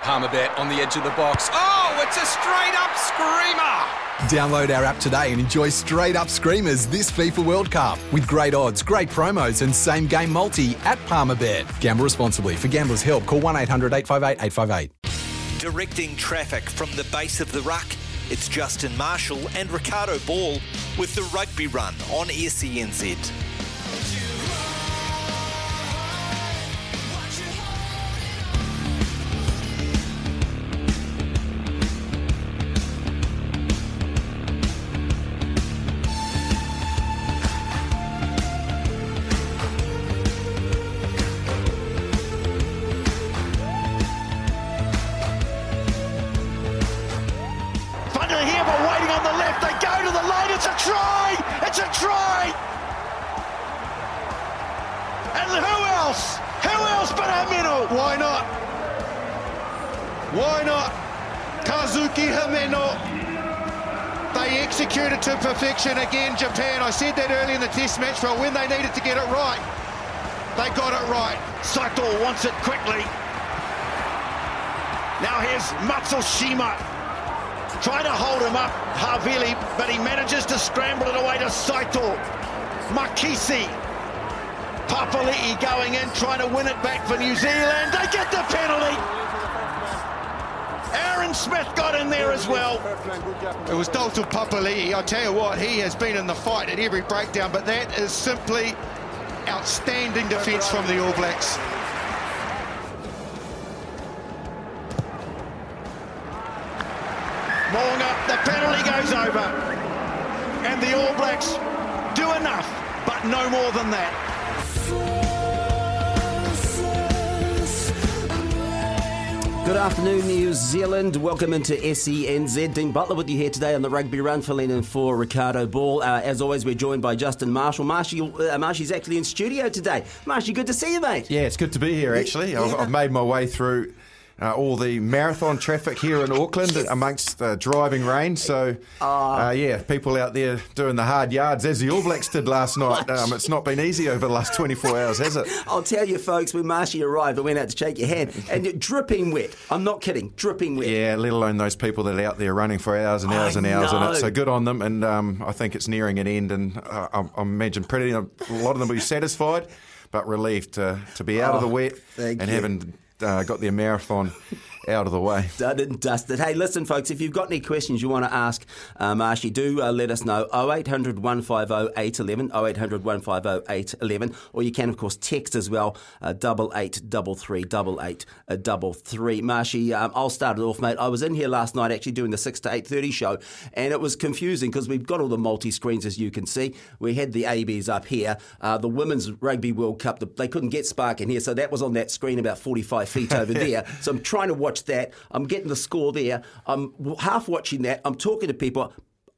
Palmerbet on the edge of the box. Oh, it's a straight up screamer! Download our app today and enjoy straight up screamers this FIFA World Cup with great odds, great promos, and same game multi at Palmerbet. Gamble responsibly. For gamblers' help, call 1 800 858 858. Directing traffic from the base of the ruck, it's Justin Marshall and Ricardo Ball with the rugby run on SENZ. The test when they needed to get it right, they got it right. Saito wants it quickly. Now here's Matsushima. Trying to hold him up, Havili, but he manages to scramble it away to Saito. Makisi. Papali'i going in, trying to win it back for New Zealand. They get the penalty. Aaron Smith got in there as well. It was Dalton Papali'i. I'll tell you what, he has been in the fight at every breakdown, but that is simply outstanding defence from the All Blacks. Mo'unga, the penalty goes over. And the All Blacks do enough, but no more than that. Good afternoon, New Zealand. Welcome into SENZ. Dean Butler with you here today on the Rugby Run, filling in for Ricardo Ball. Uh, as always, we're joined by Justin Marshall. Marshy, uh, Marshy's actually in studio today. Marshy, good to see you, mate. Yeah, it's good to be here, actually. I've, I've made my way through uh, all the marathon traffic here in Auckland amongst the driving rain. So, uh, yeah, people out there doing the hard yards as the All Blacks did last night. Um, it's not been easy over the last 24 hours, has it? I'll tell you, folks, when Marshy arrived, I went out to shake your hand, and you're dripping wet. I'm not kidding, dripping wet. Yeah, let alone those people that are out there running for hours and hours I and hours in know. it. So good on them, and um, I think it's nearing an end, and uh, I, I imagine pretty a lot of them will be satisfied, but relieved to, to be out of the wet Oh, and you. having uh, got the marathon out of the way. Done and dusted. Hey, listen, folks, if you've got any questions you want to ask uh, Marshy, do uh, let us know. 0800 150 811, 0800 150 811, or you can, of course, text as well, uh, 8833 8833. Marshy, um, I'll start it off, mate. I was in here last night actually doing the 6 to 8.30 show, and it was confusing because we've got all the multi-screens, as you can see. We had the ABs up here. Uh, the Women's Rugby World Cup, the, they couldn't get Spark in here, so that was on that screen about 45 feet over there. So I'm trying to watch that. I'm getting the score there. I'm half watching that. I'm talking to people.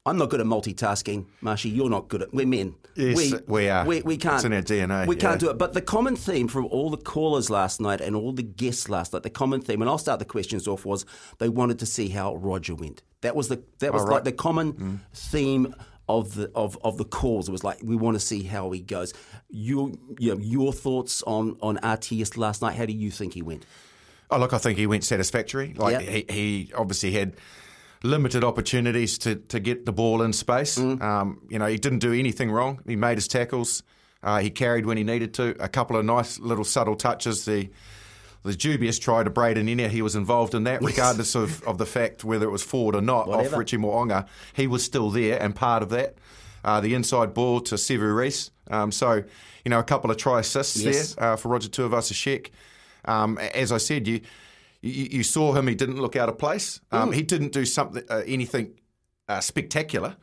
I'm not good at multitasking, Marshy. You're not good at. We're men. Yes, we are. We, we can't. It's in our DNA, We can't do it. But the common theme from all the callers last night and all the guests last night, the common theme, and I'll start the questions off was they wanted to see how Roger went. That was the that was Oh, like the common mm. theme of the of, of the calls. It was like we want to see how he goes. Your you know, your thoughts on on RTS last night? How do you think he went? Oh, look, I think he went satisfactory. Like Yeah. he, he obviously had limited opportunities to, to get the ball in space. Mm. Um, you know, he didn't do anything wrong. He made his tackles. Uh, he carried when he needed to. A couple of nice little subtle touches. The the dubious try to Braydon Ennor, he was involved in that, regardless of, of the fact whether it was forward or not Whatever. off Richie Mo'unga. He was still there and part of that. Uh, the inside ball to Sevu Reece. Um, so, you know, a couple of try assists Yes. there uh, for Roger Tuivasa-Sheck. Um, as I said, you, you you saw him. He didn't look out of place. Um, he didn't do something uh, anything uh, spectacular,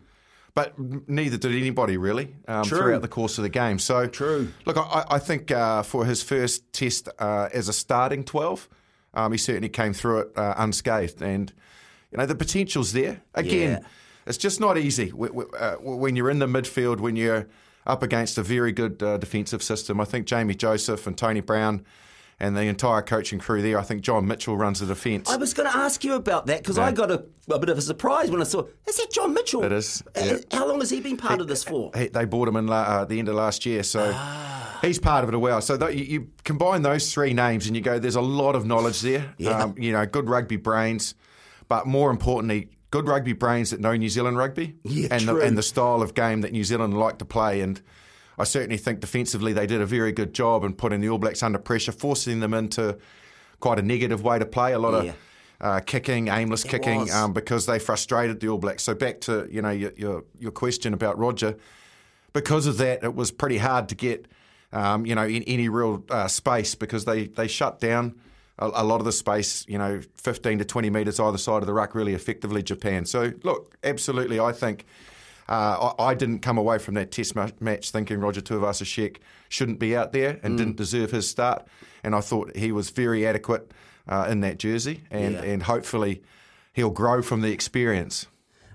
but neither did anybody really um, throughout the course of the game. So True. Look, I, I think uh, for his first test uh, as a starting twelve. um, he certainly came through it uh, unscathed. And, you know, the potential's there. Again, Yeah. it's just not easy uh, when you're in the midfield, when you're up against a very good uh, defensive system. I think Jamie Joseph and Tony Brown and the entire coaching crew there, I think John Mitchell runs the defence. I was going to ask you about that because Yeah. I got a, a bit of a surprise when I saw. Is that John Mitchell? It is, Uh, yeah. How long has he been part of this for? He- they bought him in la- uh, the end of last year, so Ah. he's part of it as well. So that, you, you combine those three names, and you go, "There's a lot of knowledge there." Yeah. Um, you know, good rugby brains, but more importantly, good rugby brains that know New Zealand rugby Yeah, and, the, and the style of game that New Zealand like to play. And I certainly think defensively they did a very good job in putting the All Blacks under pressure, forcing them into quite a negative way to play. A lot Yeah. of uh, kicking, aimless It kicking, um, because they frustrated the All Blacks. So back to you know your your, your question about Roger, because of that, it was pretty hard to get um, you know in any real uh, space because they they shut down. A, a lot of the space, you know, 15 to 20 metres either side of the ruck really effectively, Japan. So, look, absolutely, I think uh, I, I didn't come away from that test ma- match thinking Roger Tuivasa-Sheck shouldn't be out there and didn't deserve his start. And I thought he was very adequate uh, in that jersey, and, Yeah. and hopefully he'll grow from the experience.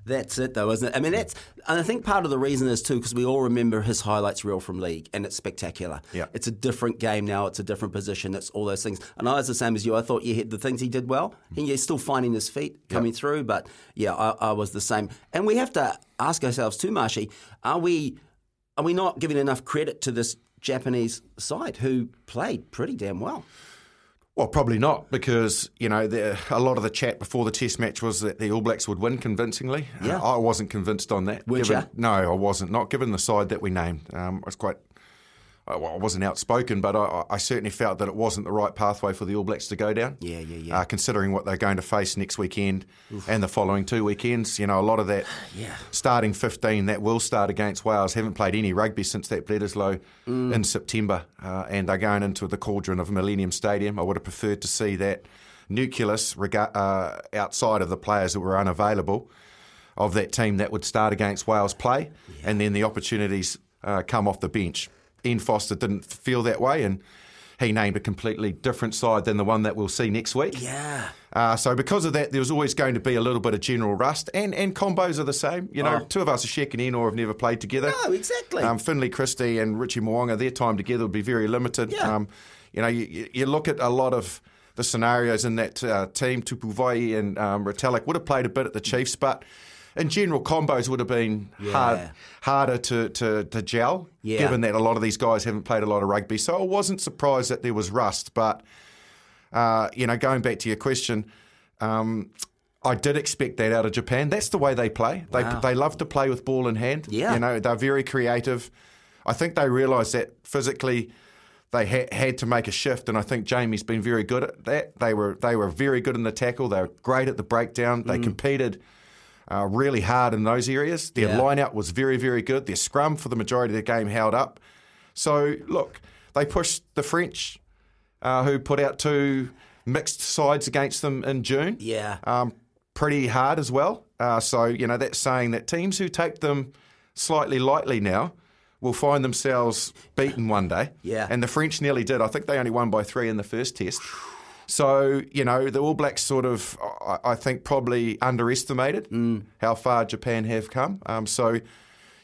That's it, though, isn't it? I mean, that's, and I think part of the reason is too because we all remember his highlights reel from league, and it's spectacular. Yeah. it's a different game now. It's a different position. It's all those things. And I was the same as you. I thought, you yeah, the things he did well, mm-hmm. and he's still finding his feet coming through. But yeah, I, I was the same. And we have to ask ourselves too, Marshy, are we are we not giving enough credit to this Japanese side who played pretty damn well? Well, probably not, because you know the, a lot of the chat before the Test match was that the All Blacks would win convincingly. Yeah. Uh, I wasn't convinced on that. Weren't given, ya? No, I wasn't. Not given the side that we named. Um, I was quite. I wasn't outspoken, but I, I certainly felt that it wasn't the right pathway for the All Blacks to go down. Yeah, yeah, yeah. Uh, considering what they're going to face next weekend and the following two weekends, you know, a lot of that Yeah. starting 15 that will start against Wales haven't played any rugby since that Bledisloe Mm. in September, uh, and they're going into the cauldron of Millennium Stadium. I would have preferred to see that nucleus rega- uh, outside of the players that were unavailable of that team that would start against Wales play, and then the opportunities uh, come off the bench. Ian Foster didn't feel that way, and he named a completely different side than the one that we'll see next week. Yeah. Uh, so because of that, there was always going to be a little bit of general rust, and, and combos are the same. You know, Oh. two of us, Shek and Ennor, have never played together. No, exactly. Um, Finlay Christie and Richie Mo'unga, their time together would be very limited. Yeah. Um, you know, you- you, you look at a lot of the scenarios in that uh, team. Tupou Vaa'i and um, Retallick would have played a bit at the Chiefs, but in general, combos would have been hard, harder to, to, to gel, Yeah. given that a lot of these guys haven't played a lot of rugby. So I wasn't surprised that there was rust, but uh, you know, going back to your question, um, I did expect that out of Japan. That's the way they play. They Wow. they love to play with ball in hand. Yeah. you know, they're very creative. I think they realise that physically they ha- had to make a shift, and I think Jamie's been very good at that. They were they were very good in the tackle. They were great at the breakdown. Mm. They competed. Uh, really hard in those areas. Their Yeah. line out was very, very good. Their scrum for the majority of the game held up. So, look, they pushed the French, uh, who put out two mixed sides against them in June. Yeah. Um, pretty hard as well. Uh, so, you know, that's saying that teams who take them slightly lightly now will find themselves beaten one day. Yeah. And the French nearly did. I think they only won by three in the first test. So, you know, the All Blacks sort of, I, think, probably underestimated how far Japan have come. Um, so,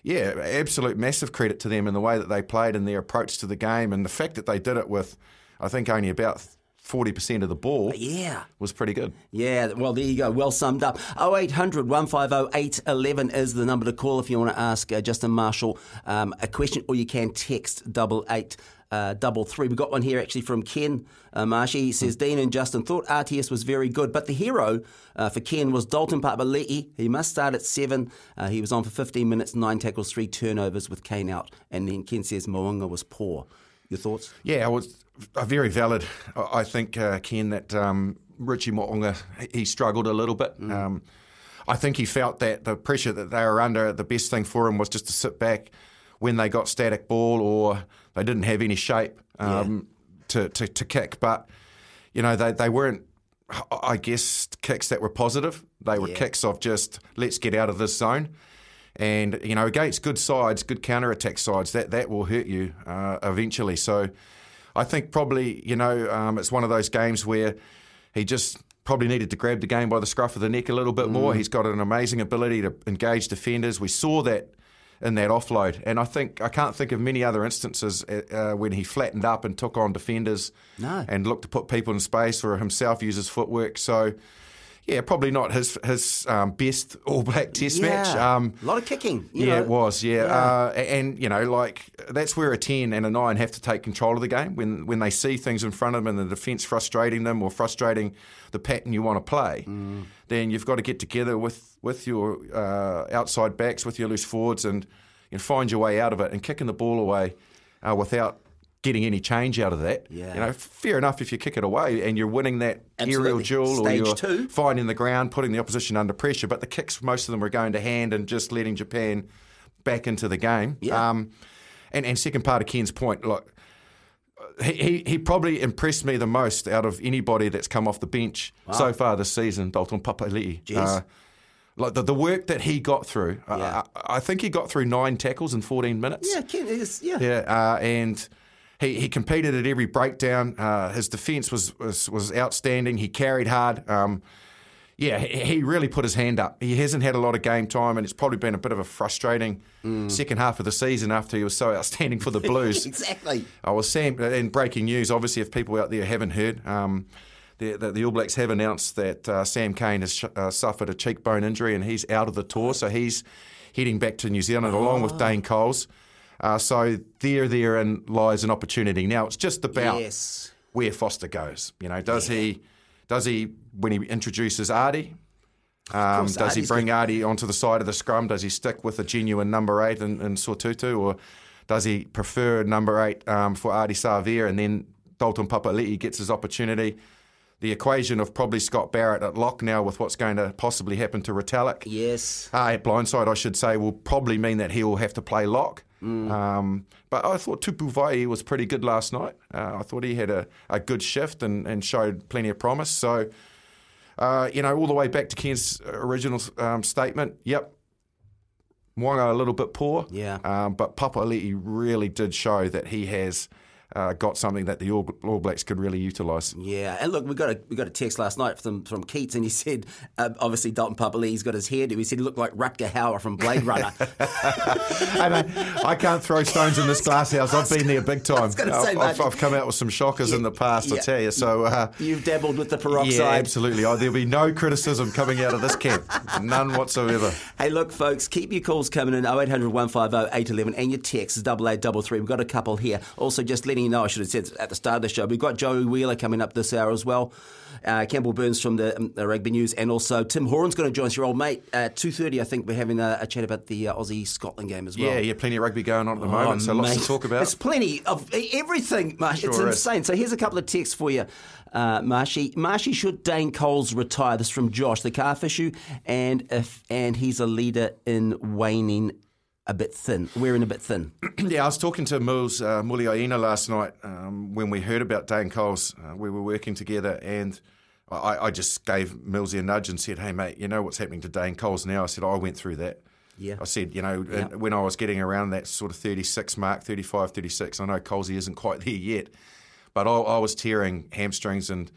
yeah, absolute massive credit to them in the way that they played and their approach to the game and the fact that they did it with, I think, only about 40% of the ball Yeah. was pretty good. Yeah, well, there you go. Well summed up. 0800 150 811 is the number to call if you want to ask uh, Justin Marshall um, a question, or you can text double eight. Uh, double three. We got one here actually from Ken uh, Marshy. He says Dean and Justin thought RTS was very good, but the hero uh, for Ken was Dalton Papali'i. He must start at seven. Uh, he was on for 15 minutes, nine tackles, three turnovers with Cane out. And then Ken says Mo'unga was poor. Your thoughts? Yeah, it was a very valid. I think, uh, Ken, that um, Richie Mo'unga, he struggled a little bit. Um, I think he felt that the pressure that they were under, the best thing for him was just to sit back when they got static ball or they didn't have any shape um, to, to, to kick. But, you know, they, they weren't, I guess, kicks that were positive. They were Yeah. kicks of just, let's get out of this zone. And, you know, against good sides, good counter attack sides, that, that will hurt you uh, eventually. So I think probably, you know, um, it's one of those games where he just probably needed to grab the game by the scruff of the neck a little bit more. He's got an amazing ability to engage defenders. We saw that in that offload, and I think I can't think of many other instances uh, uh, when he flattened up and took on defenders No. and looked to put people in space or himself use his footwork. So. Yeah, probably not his his um, best All Black Test yeah. match. Um, a lot of kicking. you yeah, know. it was. Yeah, Yeah. Uh, and you know, like that's where a ten and a nine have to take control of the game when when they see things in front of them and the defence frustrating them or frustrating the pattern you want to play. Mm. Then you've got to get together with with your uh, outside backs, with your loose forwards, and you know, find your way out of it and kicking the ball away uh, without. Getting any change out of that, Yeah. you know, fair enough if you kick it away and you're winning that aerial Absolutely. duel or you're two. finding the ground, putting the opposition under pressure. But the kicks, most of them were going to hand and just letting Japan back into the game. Yeah. Um, and, and second part of Ken's point, look, he, he, he probably impressed me the most out of anybody that's come off the bench so far this season, Dalton Papali'i. Jeez. like the, the work that he got through, I- Yeah. I, I think he got through nine tackles in 14 minutes. Yeah, Ken is, yeah. Yeah, uh, and he, he competed at every breakdown. Uh, his defence was, was was outstanding. He carried hard. Um, yeah, he, he really put his hand up. He hasn't had a lot of game time, and it's probably been a bit of a frustrating second half of the season after he was so outstanding for the Blues. exactly. I was Sam. In breaking news, obviously, if people out there haven't heard, um, the, the, the All Blacks have announced that uh, Sam Cane has sh- uh, suffered a cheekbone injury and he's out of the tour. So he's heading back to New Zealand along with Dane Coles. Uh, so there, therein lies an opportunity. Now it's just about Yes. where Foster goes. You know, does he, does he when he introduces Ardie? Um, does he Ardie's bring Ardie onto the side of the scrum? Does he stick with a genuine number eight in, in Sotutu, or does he prefer number eight um, for Ardie Savea and then Dalton Papali'i gets his opportunity? The equation of probably Scott Barrett at lock now with what's going to possibly happen to Retallick Yes. uh, at blindside, I should say, will probably mean that he will have to play lock. Um, but I thought Tupou Vaa'i was pretty good last night. Uh, I thought he had a, a good shift and, and showed plenty of promise. So, uh, you know, all the way back to Ken's original um, statement, yep, Mo'unga a little bit poor. Yeah. Um, but Papali'i really did show that he has uh, got something that the All, Blacks could really utilise. Yeah, and look, we got a we got a text last night from from Keats, and he said, uh, obviously Dalton Papali'i's got his hairdo. He said he looked like Rutger Hauer from Blade Runner. I, know, I can't throw stones in this glass house. I've been there big time. say, I've. I've, I've come out with some shockers in the past, I Yeah. tell you. So, uh, You've dabbled with the yeah, absolutely. Oh, there'll be no criticism coming out of this camp, none whatsoever. Hey, look, folks, keep your calls coming in 0800 150 811 and your texts 8833. We've got a couple here. Also, just letting know, I should have said at the start of the show, we've got Joey Wheeler coming up this hour as well. Uh, Campbell Burns from the, um, the Rugby News, and also Tim Horan's going to join us, your old mate. At 2.30, I think we're having a, a chat about the uh, Aussie-Scotland game as well. Yeah, yeah, plenty of rugby going on at the Oh, moment, so lots to talk about. It's plenty of everything, Marshy. it's Sure is. insane. So here's a couple of texts for you, uh, Marshy. Marshy, should Dane Coles retire? This is from Josh, the calf issue, and if and he's a leader in waning a bit thin, wearing a bit thin. Yeah, I was talking to Mils uh, Muliaina last night um, when we heard about Dane Coles. Uh, we were working together, and I, I just gave Millsy a nudge and said, "Hey, mate, you know what's happening to Dane Coles now?" I said, "I went through that." Yeah. I said, you know, when I was getting around that sort of 36 mark, 35, 36, I know Colesy isn't quite there yet, but I, I was tearing hamstrings and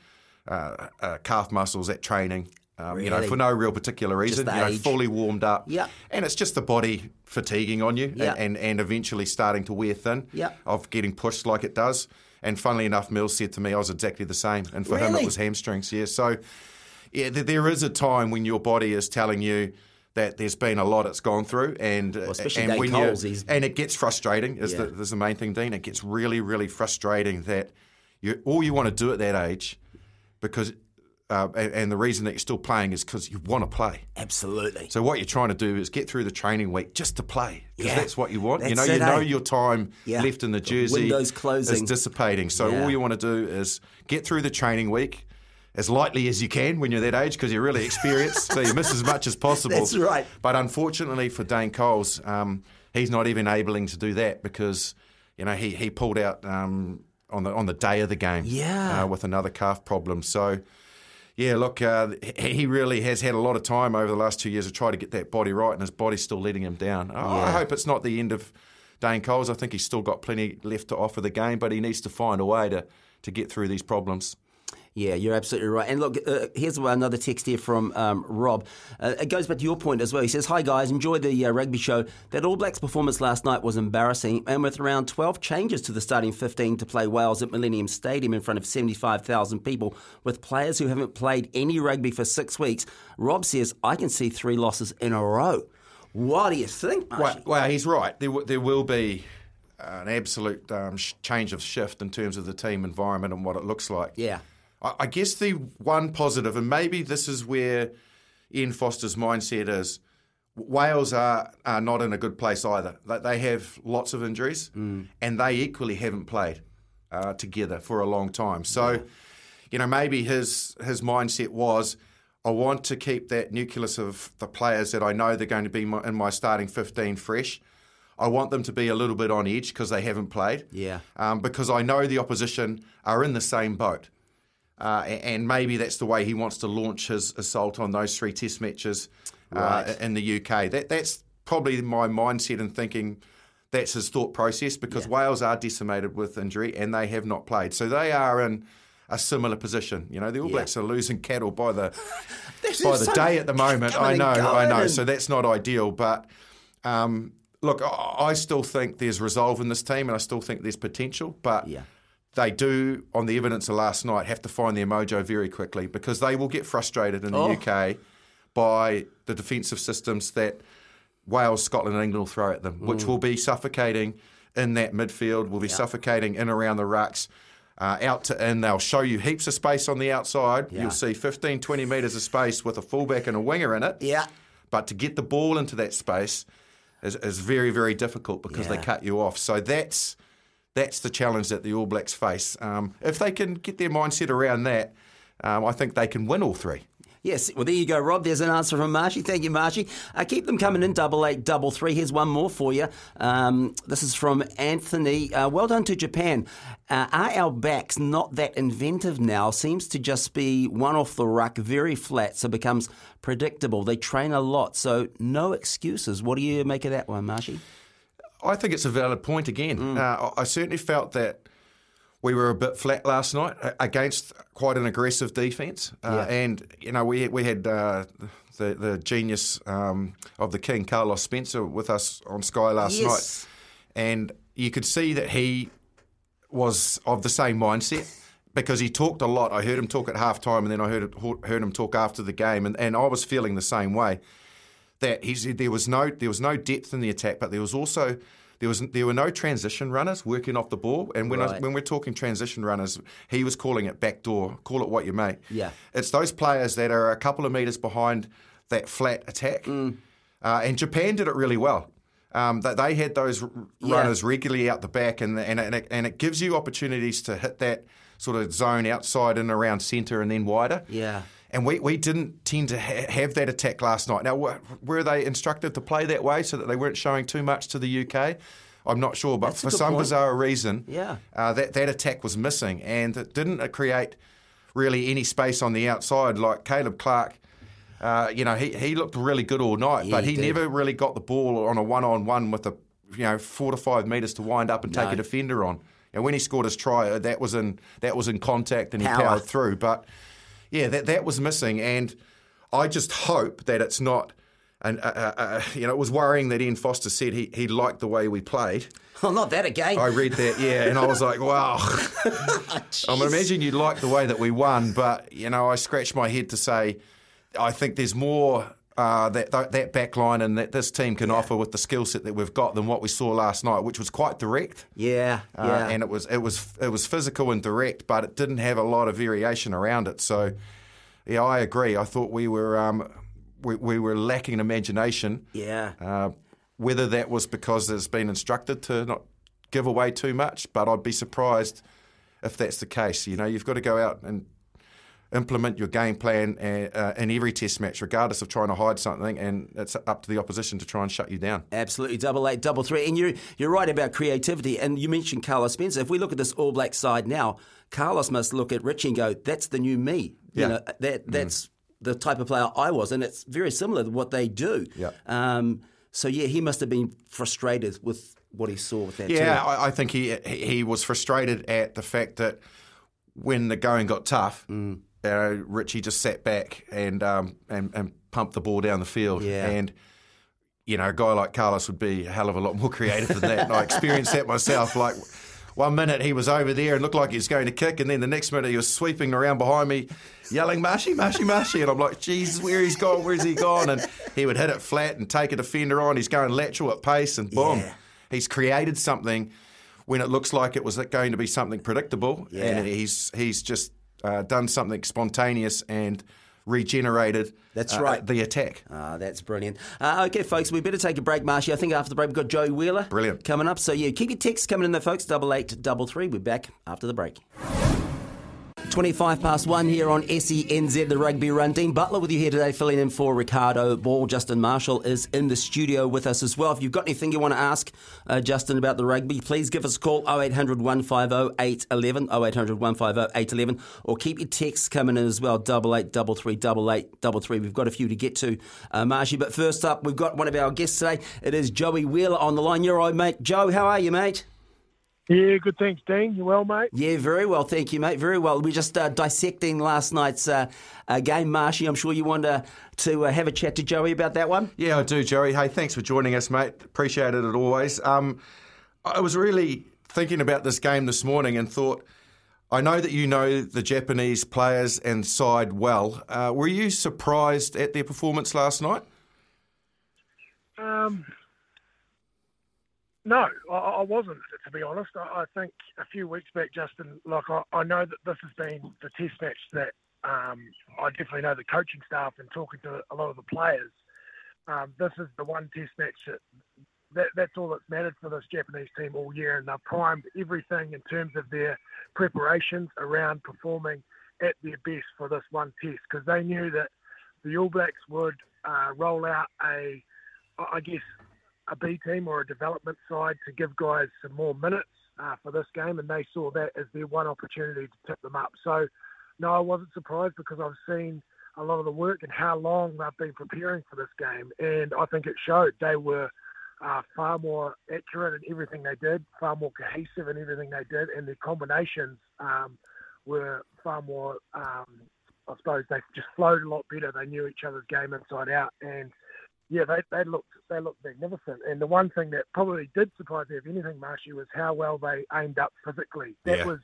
uh, uh, calf muscles at training. Um, You know, for no real particular reason. You know, age. fully warmed up. Yeah. And it's just the body fatiguing on you Yeah. and, and eventually starting to wear thin Yeah. of getting pushed like it does. And funnily enough, Mils said to me I was exactly the same. And for him, it was hamstrings. Yeah. So, yeah, there is a time when your body is telling you that there's been a lot it's gone through, and especially and when Coles, you and it gets frustrating. Is Yeah. the, is the main thing, Dean? It gets really, really frustrating that you all you want to do at that age, because uh, and, and the reason that you're still playing is because you want to play. Absolutely. So what you're trying to do is get through the training week just to play because Yeah. that's what you want. you know, it, you know eh? your time Yeah. left in the The jersey window's closing. is dissipating. So Yeah. all you want to do is get through the training week as lightly as you can when you're that age because you're really experienced. so you miss as much as possible. That's right. But unfortunately for Dane Coles, um, he's not even enabling to do that because you know he he pulled out um, on the on the day of the game. Yeah. uh, with another calf problem. So. Yeah, look, uh, he really has had a lot of time over the last two years to try to get that body right, and his body's still letting him down. I- I hope it's not the end of Dane Coles. I think he's still got plenty left to offer the game, but he needs to find a way to, to get through these problems. Yeah, you're absolutely right. And look, uh, here's another text here from um, Rob. Uh, it goes back to your point as well. He says, Hi guys, enjoy the uh, rugby show. That All Blacks performance last night was embarrassing, and with around 12 changes to the starting 15 to play Wales at Millennium Stadium in front of 75,000 people, with players who haven't played any rugby for six weeks, Rob says, I can see three losses in a row. What do you think, well, well, he's right. There, w- there will be an absolute um, sh- change of shift in terms of the team environment and what it looks like. Yeah. I guess the one positive, and maybe this is where Ian Foster's mindset is. Wales are, are not in a good place either. They have lots of injuries, mm. and they equally haven't played uh, together for a long time. So, yeah. you know, maybe his his mindset was, I want to keep that nucleus of the players that I know they're going to be in my starting fifteen fresh. I want them to be a little bit on edge because they haven't played. Yeah. Um, because I know the opposition are in the same boat. Uh, and maybe that's the way he wants to launch his assault on those three Test matches uh, right. in the UK. That, that's probably my mindset and thinking. That's his thought process because yeah. Wales are decimated with injury and they have not played, so they are in a similar position. You know, the All Blacks are losing cattle by the by the so day at the moment. I know, I know. So that's not ideal, but. Um, look, I still think there's resolve in this team, and I still think there's potential. But yeah they do, on the evidence of last night, have to find their mojo very quickly because they will get frustrated in the oh. UK by the defensive systems that Wales, Scotland, and England will throw at them, mm. which will be suffocating in that midfield, will be yeah. suffocating in around the rucks. Uh, out to in, they'll show you heaps of space on the outside. Yeah. You'll see 15, 20 metres of space with a fullback and a winger in it. Yeah. But to get the ball into that space is, is very, very difficult because yeah. they cut you off. So that's that's the challenge that the All Blacks face. Um, if they can get their mindset around that, um, I think they can win all three. Yes, well, there you go, Rob. There's an answer from Marshy. Thank you, Marshy. Uh, keep them coming in, double eight, double three. Here's one more for you. Um, this is from Anthony. Uh, well done to Japan. Uh, are our backs not that inventive now? Seems to just be one off the ruck, very flat, so becomes predictable. They train a lot, so no excuses. What do you make of that one, Marshy? I think it's a valid point again. Mm. Uh, I certainly felt that we were a bit flat last night against quite an aggressive defence, uh, yeah. and you know we we had uh, the the genius um, of the king Carlos Spencer with us on Sky last yes. night, and you could see that he was of the same mindset because he talked a lot. I heard him talk at half time, and then I heard heard him talk after the game, and, and I was feeling the same way that he said there was no there was no depth in the attack, but there was also there was there were no transition runners working off the ball. And when right. I, when we're talking transition runners, he was calling it backdoor. Call it what you may. Yeah, it's those players that are a couple of meters behind that flat attack. Mm. Uh, and Japan did it really well. Um, that they had those runners yeah. regularly out the back, and and and it, and it gives you opportunities to hit that sort of zone outside and around centre and then wider. Yeah. And we, we didn't tend to ha- have that attack last night. Now, were they instructed to play that way so that they weren't showing too much to the UK? I'm not sure, but That's for some point. bizarre reason, yeah. Uh, that, that attack was missing and it didn't create really any space on the outside like Caleb Clarke. Uh, you know, he, he looked really good all night, yeah, but he, he never really got the ball on a one on one with a you know four to five metres to wind up and no. take a defender on. And when he scored his try, uh, that was in that was in contact and he Power. powered through. But yeah, that that was missing, and I just hope that it's not. And uh, uh, you know, it was worrying that Ian Foster said he he liked the way we played. Oh, not that again. I read that, yeah, and I was like, wow. I'm imagine you liked the way that we won, but you know, I scratched my head to say, I think there's more uh, that that back line and that this team can yeah. offer with the skill set that we've got than what we saw last night, which was quite direct. Yeah, uh, yeah. And it was it was it was physical and direct, but it didn't have a lot of variation around it. So, yeah, I agree. I thought we were um, we, we were lacking imagination. Yeah. Uh, whether that was because it's been instructed to not give away too much, but I'd be surprised if that's the case. You know, you've got to go out and implement your game plan uh, in every test match, regardless of trying to hide something, and it's up to the opposition to try and shut you down. Absolutely, double eight, double three, and you're you're right about creativity. And you mentioned Carlos Spencer. If we look at this All Black side now, Carlos must look at Richie and go, "That's the new me." You yeah. know, that that's mm. the type of player I was, and it's very similar to what they do. Yeah. Um, so yeah, he must have been frustrated with what he saw with that. Yeah, I, I, think he he was frustrated at the fact that when the going got tough, mm. Uh, Richie just sat back and, um, and and pumped the ball down the field. Yeah. And you know, a guy like Carlos would be a hell of a lot more creative than that. And I experienced that myself. Like one minute he was over there and looked like he was going to kick, and then the next minute he was sweeping around behind me, yelling "Marshy, Marshy, Marshy," and I'm like, "Jesus, where he's gone? Where's he gone?" And he would hit it flat and take a defender on. He's going lateral at pace, and boom, Yeah. he's created something when it looks like it was going to be something predictable, Yeah. and he's he's just uh, done something spontaneous and regenerated. That's uh, right. the attack. Ah, that's brilliant. Uh, okay, folks, we better take a break, Marshy. I think after the break we've got Joey Wheeler. Brilliant. Coming up. So, yeah, keep your texts coming in there, folks. Double eight, double three. We're back after the break. 25 past one here on SENZ, the rugby run. Dean Butler with you here today, filling in for Ricardo Ball. Justin Marshall is in the studio with us as well. If you've got anything you want to ask uh, Justin about the rugby, please give us a call 0800 150 811, 0800 150 811, or keep your texts coming in as well, double eight, double three, double eight, double three. We've got a few to get to, uh, Marshy. But first up, we've got one of our guests today. It is Joey Wheeler on the line. You're right, mate. Joe, how are you, mate? Yeah, good. Thanks, Dean. You well, mate? Yeah, very well, thank you, mate. Very well. We're just uh, dissecting last night's uh, uh, game, Marshy. I'm sure you want to, to uh, have a chat to Joey about that one. Yeah, I do, Joey. Hey, thanks for joining us, mate. Appreciate it as always. Um, I was really thinking about this game this morning and thought, I know that you know the Japanese players and side well. Uh, were you surprised at their performance last night? Um, no, I, I wasn't, to be honest. I, I think a few weeks back, Justin, like I, I know that this has been the test match that um, I definitely know the coaching staff and talking to a lot of the players. Um, this is the one test match that, that that's all that's mattered for this Japanese team all year, and they've primed everything in terms of their preparations around performing at their best for this one test because they knew that the All Blacks would uh, roll out a, I guess, a B team or a development side to give guys some more minutes uh, for this game, and they saw that as their one opportunity to tip them up. So, no, I wasn't surprised because I've seen a lot of the work and how long they've been preparing for this game, and I think it showed. They were uh, far more accurate in everything they did, far more cohesive in everything they did, and their combinations um, were far more. Um, I suppose they just flowed a lot better. They knew each other's game inside out, and yeah, they, they looked they looked magnificent. And the one thing that probably did surprise me, if anything, Marshy, was how well they aimed up physically. That Yeah. was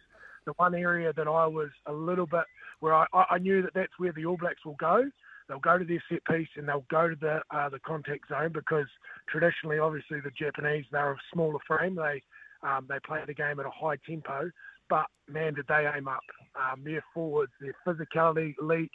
the one area that I was a little bit where I, I knew that that's where the All Blacks will go. They'll go to their set piece and they'll go to the uh, the contact zone because traditionally, obviously, the Japanese they're a smaller frame. They um, they play the game at a high tempo, but man, did they aim up. Um, their forwards, their physicality, Leitch,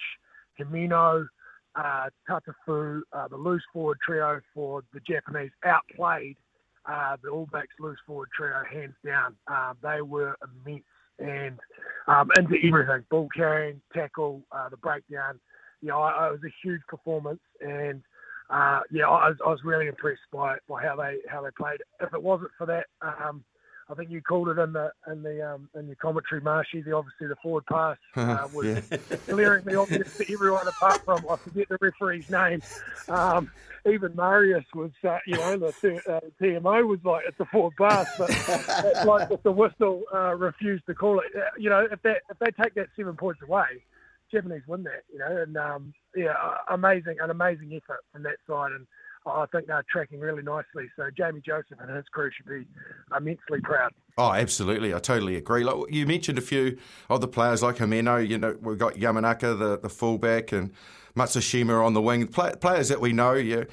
Himeno, uh, Tatafu, uh, the loose forward trio for the Japanese outplayed uh, the All Blacks loose forward trio hands down. Um, they were immense and um, into everything, ball carrying, tackle, uh, the breakdown. You know, I, I, it was a huge performance and. Uh, yeah, I was, I was really impressed by by how they how they played. If it wasn't for that, um, I think you called it in the in the um, in your commentary, Marshy. The obviously the forward pass uh, was glaringly obvious to everyone apart from I forget the referee's name. Um, even Marius was, uh, you know, the uh, TMO was like it's a forward pass, but it's like if the whistle uh, refused to call it. Uh, you know, if that if they take that seven points away, Japanese win that. You know, and um, yeah, uh, amazing an amazing effort from that side and. I think they're tracking really nicely. So Jamie Joseph and his crew should be immensely proud. Oh, absolutely. I totally agree. Like you mentioned a few of the players like Himeno, you know, we've got Yamanaka, the, the fullback, and Matsushima on the wing. Play, players that we know yeah,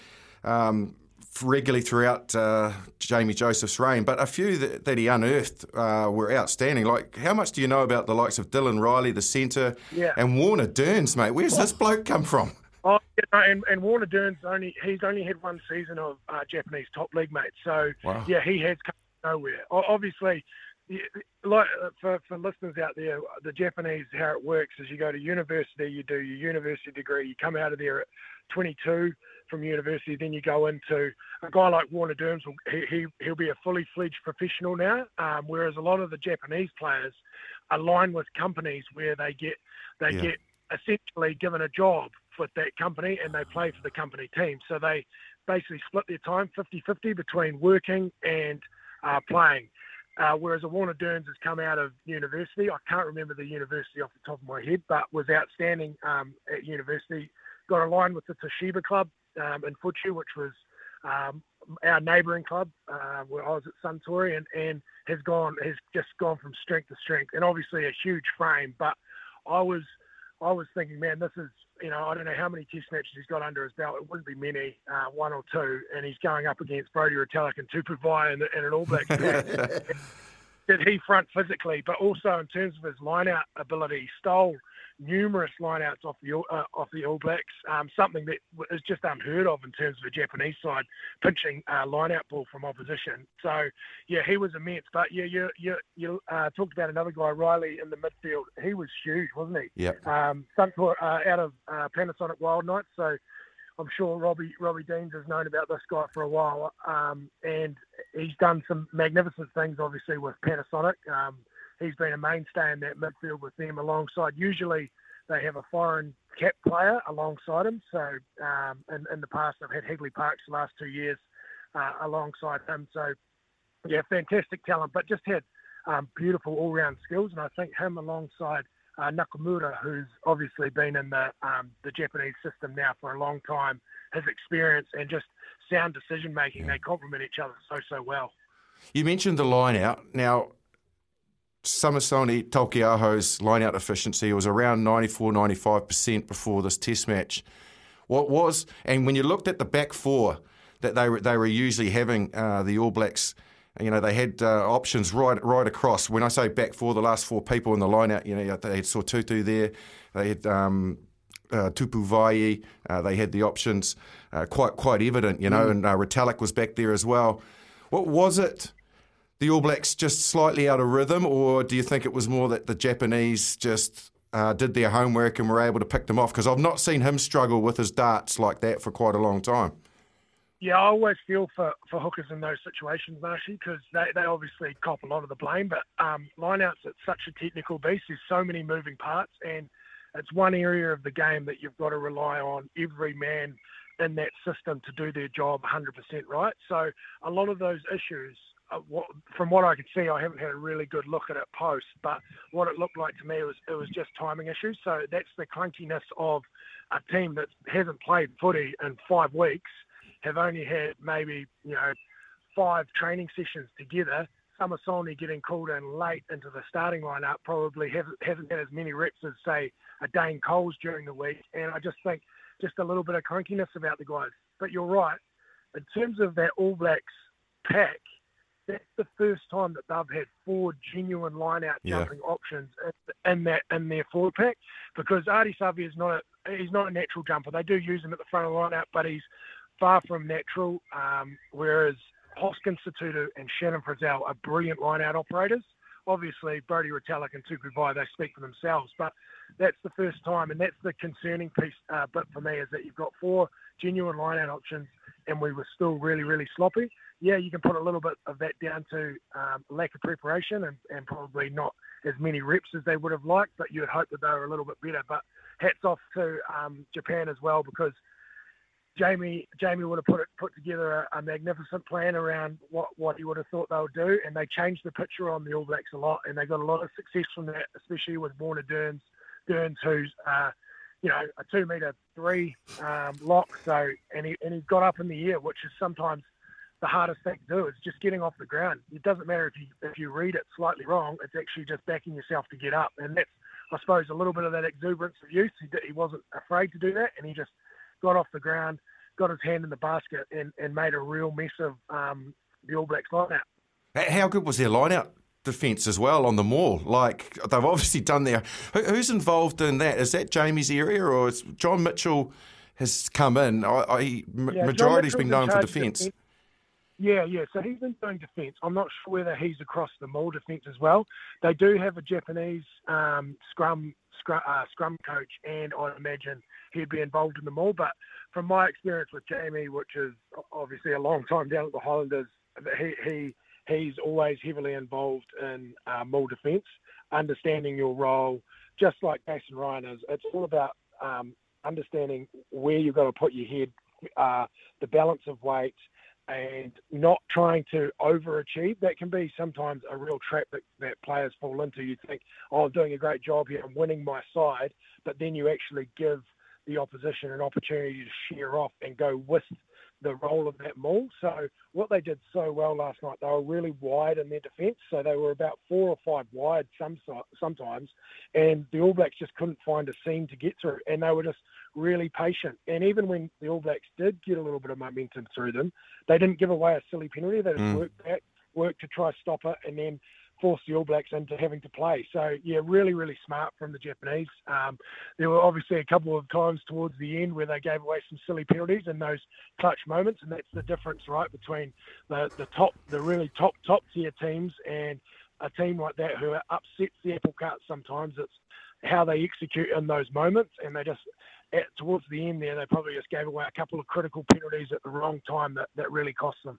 um, regularly throughout uh, Jamie Joseph's reign, but a few that, that he unearthed uh, were outstanding. Like, how much do you know about the likes of Dylan Riley, the centre, Yeah. and Warner Dearns, mate? Where's this bloke come from? Oh, you know, and, and Warner Dearns' only he's only had one season of uh, Japanese top league, mate. So Wow. yeah, he has come nowhere. O- Obviously, like uh, for, for listeners out there, the Japanese how it works is you go to university, you do your university degree, you come out of there at 22 from university, then you go into a guy like Warner Dearns. Will, he, he he'll be a fully fledged professional now, um, whereas a lot of the Japanese players align with companies where they get they Yeah. get essentially given a job with that company and they play for the company team. So they basically split their time 50 50 between working and uh, playing. Uh, whereas a Warner Dearns has come out of university. I can't remember the university off the top of my head, but was outstanding um, at university. Got aligned with the Toshiba club um, in Fuchu, which was um, our neighbouring club uh, where I was at Suntory, and, and has gone has just gone from strength to strength, and obviously a huge frame. But I was I was thinking, man, this is you know I don't know how many Test matches he's got under his belt. It wouldn't be many, uh, one or two, and he's going up against Brodie Retallick and Tupou Vaa'i and, and an All Blacks. Did he front physically, but also in terms of his line-out ability, stole numerous lineouts off the uh, off the All Blacks. Um, something that is just unheard of in terms of the Japanese side pinching uh, lineout ball from opposition. So yeah, he was immense. But yeah, you you you uh, talked about another guy, Riley, in the midfield. He was huge, wasn't he? Yeah. Um, Suncorp, uh, out of uh, Panasonic Wild Knights. So. I'm sure Robbie Robbie Deans has known about this guy for a while, um, and he's done some magnificent things, obviously with Panasonic. Um, he's been a mainstay in that midfield with them alongside. Usually they have a foreign cap player alongside him. So um, in, in the past, I've had Hadleigh Parkes the last two years uh, alongside him. So yeah, fantastic talent, but just had um, beautiful all-round skills. And I think him alongside uh, Nakamura, who's obviously been in the um, the Japanese system now for a long time, his experience and just sound decision making, yeah. they complement each other so so well. You mentioned the line out. Now, Samisoni Taukei'aho's line-out efficiency was around 94, 95% before this test match. What was, and when you looked at the back four that they were, they were usually having, uh, the All Blacks, you know, they had uh, options right right across. When I say back four, the last four people in the line-out, you know, they had Sotutu there, they had um, uh, Tupou Vaa'i, uh, they had the options uh, quite quite evident, you know, mm. and uh, Retallick was back there as well. What was it the All Blacks just slightly out of rhythm, or do you think it was more that the Japanese just uh, did their homework and were able to pick them off? Because I've not seen him struggle with his darts like that for quite a long time. Yeah, I always feel for, for hookers in those situations, Marshy, because they, they obviously cop a lot of the blame. But um, lineouts, it's such a technical beast. There's so many moving parts, and it's one area of the game that you've got to rely on every man in that system to do their job 100% right. So a lot of those issues Uh, from what I could see, I haven't had a really good look at it post, but what it looked like to me was it was just timing issues. So that's the clunkiness of a team that hasn't played footy in five weeks, have only had maybe you know five training sessions together. Samisoni getting called in late into the starting lineup probably hasn't, hasn't had as many reps as say a Dane Coles during the week, and I just think just a little bit of clunkiness about the guys. But you're right, in terms of that All Blacks pack that's the first time that they've had four genuine line-out jumping yeah. options in that in their forward pack. Because Ardie Savea is not a he's not a natural jumper. They do use him at the front of the line-out, but he's far from natural. Um, whereas Hoskins, Sotutu, and Shannon Frizell are brilliant line-out operators. Obviously, Brodie Retallick and Tupou Vaa'i, they speak for themselves. But that's the first time, and that's the concerning piece uh, bit for me is that you've got four genuine line-out options, and we were still really, really sloppy yeah, you can put a little bit of that down to um, lack of preparation and, and probably not as many reps as they would have liked, but you'd hope that they were a little bit better. But hats off to um, Japan as well because Jamie Jamie would have put it, put together a, a, magnificent plan around what, what he would have thought they would do, and they changed the picture on the All Blacks a lot, and they got a lot of success from that, especially with Warner Dearns, Dearns who's uh, you know a two meter three um, lock, so and he and he got up in the air, which is sometimes the hardest thing to do is just getting off the ground. It doesn't matter if you if you read it slightly wrong. It's actually just backing yourself to get up, and that's I suppose a little bit of that exuberance of youth. He, he wasn't afraid to do that, and he just got off the ground, got his hand in the basket, and, and made a real mess of um, the All Blacks lineout. How good was their lineout defence as well on the maul. Like they've obviously done their. Who, who's involved in that? Is that Jamie's area, or is John Mitchell? Has come in. I, I yeah, majority's been known for defence. Yeah, yeah. So he's been doing defence. I'm not sure whether he's across the maul defence as well. They do have a Japanese um, scrum scrum, uh, scrum coach, and I imagine he'd be involved in the maul. But from my experience with Jamie, which is obviously a long time down at the Highlanders, he he he's always heavily involved in uh, maul defence, understanding your role, just like Jason Ryan is. It's all about um, understanding where you've got to put your head, uh, the balance of weight and not trying to overachieve. That can be sometimes a real trap that, that players fall into. You think, oh, I'm doing a great job here, I'm winning my side, but then you actually give the opposition an opportunity to shear off and go with the role of that maul. So what they did so well last night, they were really wide in their defence. So they were about four or five wide some sometimes, and the All Blacks just couldn't find a seam to get through, and they were just really patient. And even when the All Blacks did get a little bit of momentum through them, they didn't give away a silly penalty. They just mm. worked back, worked to try stop it, and then force the All Blacks into having to play. So yeah, really, really smart from the Japanese. Um, there were obviously a couple of times towards the end where they gave away some silly penalties in those clutch moments, and that's the difference, right, between the the top, the really top top tier teams and a team like that who upsets the apple cart sometimes. It's how they execute in those moments, and they just at, towards the end there, they probably just gave away a couple of critical penalties at the wrong time that, that really cost them.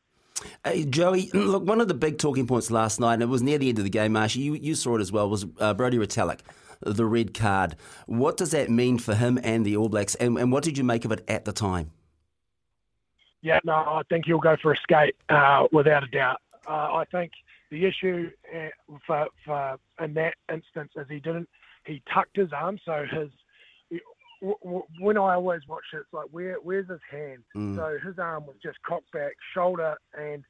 Hey, Joey, look, one of the big talking points last night, and it was near the end of the game, Marshy, you, you saw it as well, was uh, Brodie Retallick, the red card. What does that mean for him and the All Blacks, and, and what did you make of it at the time? Yeah, no, I think he'll go for a skate uh, without a doubt. Uh, I think the issue uh, for, for in that instance is he didn't he tucked his arm, so his when I always watch it, it's like where where's his hand? Mm. So his arm was just cocked back, shoulder, and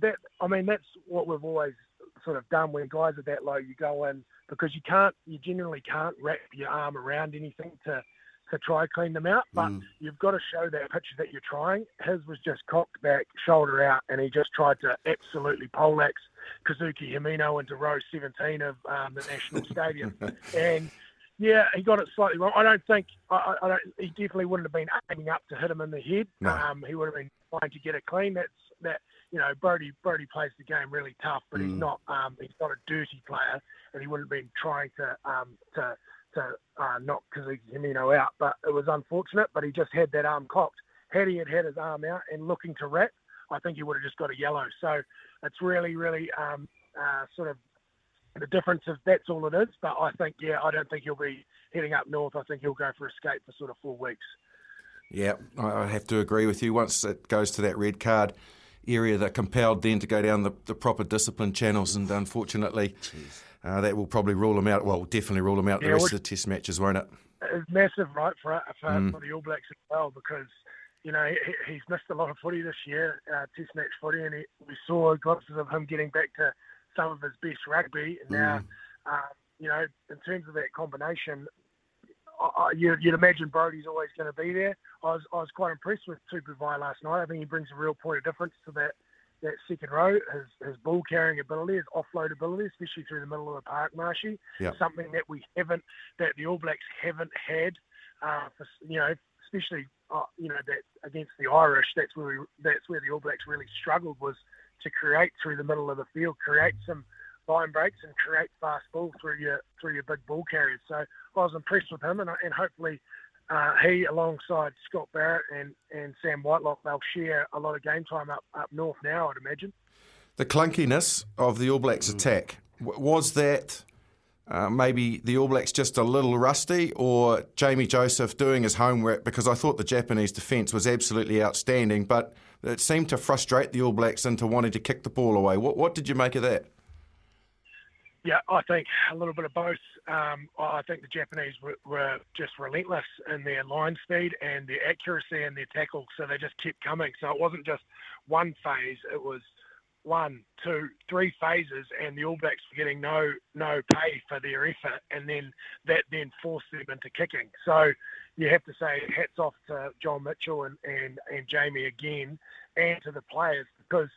that I mean that's what we've always sort of done when guys are that low. You go in because you can't, you generally can't wrap your arm around anything to to try clean them out, but mm. you've got to show that picture that you're trying. His was just cocked back, shoulder out, and he just tried to absolutely poleaxe Kazuki Himeno into row 17 of um, the National Stadium, and yeah, he got it slightly wrong. I don't think I, I don't. He definitely wouldn't have been aiming up to hit him in the head. No. Um, he would have been trying to get it clean. That's that. You know, Brodie Brodie plays the game really tough, but mm. he's not. Um, he's not a dirty player, and he wouldn't have been trying to um, to to uh, knock Kazuki Himeno out. But it was unfortunate. But he just had that arm cocked. Had he had had his arm out and looking to wrap, I think he would have just got a yellow. So it's really, really um, uh, sort of the difference is that's all it is. But I think, yeah, I don't think he'll be heading up north. I think he'll go for a skate for sort of four weeks. Yeah, I have to agree with you. Once it goes to that red card area, they're compelled then to go down the, the proper discipline channels, and unfortunately, uh, that will probably rule them out. Well, definitely rule them out yeah, the rest of the Test matches, won't it? It's massive, right, for for, mm. for the All Blacks as well, because you know he, he's missed a lot of footy this year, uh, Test match footy, and he, we saw glimpses of him getting back to some of his best rugby. And now, mm. um, you know, in terms of that combination, I, you'd, you'd, imagine Brodie's always going to be there. I was, I was quite impressed with Tupou Vaa'i last night. I think he brings a real point of difference to that that second row. His, his ball carrying ability, his offload ability, especially through the middle of the park, Marshy. Yep. Something that we haven't, that the All Blacks haven't had. Uh, for, you know, especially uh, you know that against the Irish. That's where we, that's where the All Blacks really struggled was to create through the middle of the field, create some line breaks and create fast ball through your through your big ball carriers. So I was impressed with him, and, and hopefully uh, he, alongside Scott Barrett and, and Sam Whitelock, they'll share a lot of game time up, up north now, I'd imagine. The clunkiness of the All Blacks attack, was that uh, maybe the All Blacks just a little rusty, or Jamie Joseph doing his homework? Because I thought the Japanese defence was absolutely outstanding, but it seemed to frustrate the All Blacks into wanting to kick the ball away. What, what did you make of that? Yeah, I think a little bit of both. Um, I think the Japanese were, were, just relentless in their line speed and their accuracy and their tackle, so they just kept coming. So it wasn't just one phase; it was one, two, three phases, and the All Blacks were getting no no pay for their effort, and then that then forced them into kicking. So you have to say hats off to John Mitchell and, and, and Jamie again, and to the players because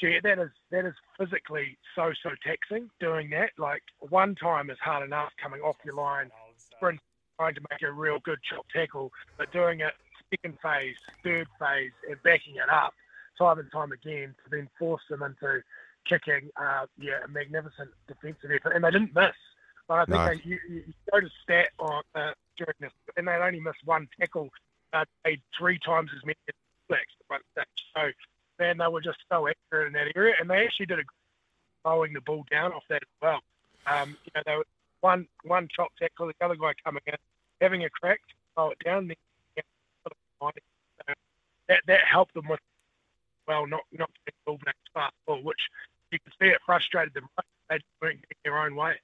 gee, that is that is physically so so taxing doing that. Like one time is hard enough coming off your line, sprint, trying to make a real good chop tackle, but doing it second phase, third phase, and backing it up time and time again to then force them into kicking. Uh, yeah, a magnificent defensive effort, and they didn't miss. But I think no. they, you, you go to stat on uh, during this, and they only missed one tackle. Uh, they three times as many as Blacks. So, man, they were just so accurate in that area, and they actually did a mowing the ball down off that as well. Um, you know, they were one one chop tackle, the other guy coming in, having a crack, mow it down. Then, that that helped them with well, not not getting All Blacks fast ball, which you can see it frustrated them. They weren't getting their own way.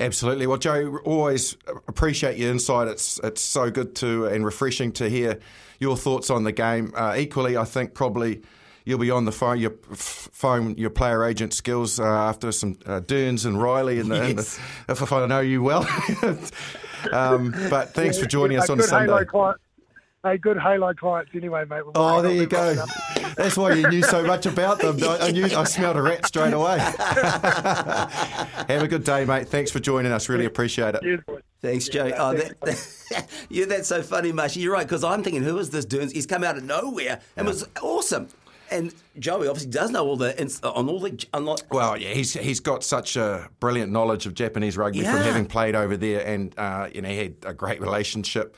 Absolutely. Well, Joe, always appreciate your insight. It's it's so good to and refreshing to hear your thoughts on the game. Uh, equally, I think probably you'll be on the phone your phone your player agent skills uh, after some uh, Dearns and Riley and, yes. and the, if I know you well. um, but thanks for joining us on Sunday. Client, hey, good Halo clients anyway, mate. We'll oh, there you go. That's why you knew so much about them. I, I knew I smelled a rat straight away. Have a good day, mate. Thanks for joining us. Really appreciate it. Thanks, Joe. Oh, that, that, yeah, that's so funny, Mashi. You're right, because I'm thinking, who is this Dearns? He's come out of nowhere and yeah. was awesome. And Joey obviously does know all the on all the on well, yeah, he's he's got such a brilliant knowledge of Japanese rugby yeah. from having played over there, and uh, you know he had a great relationship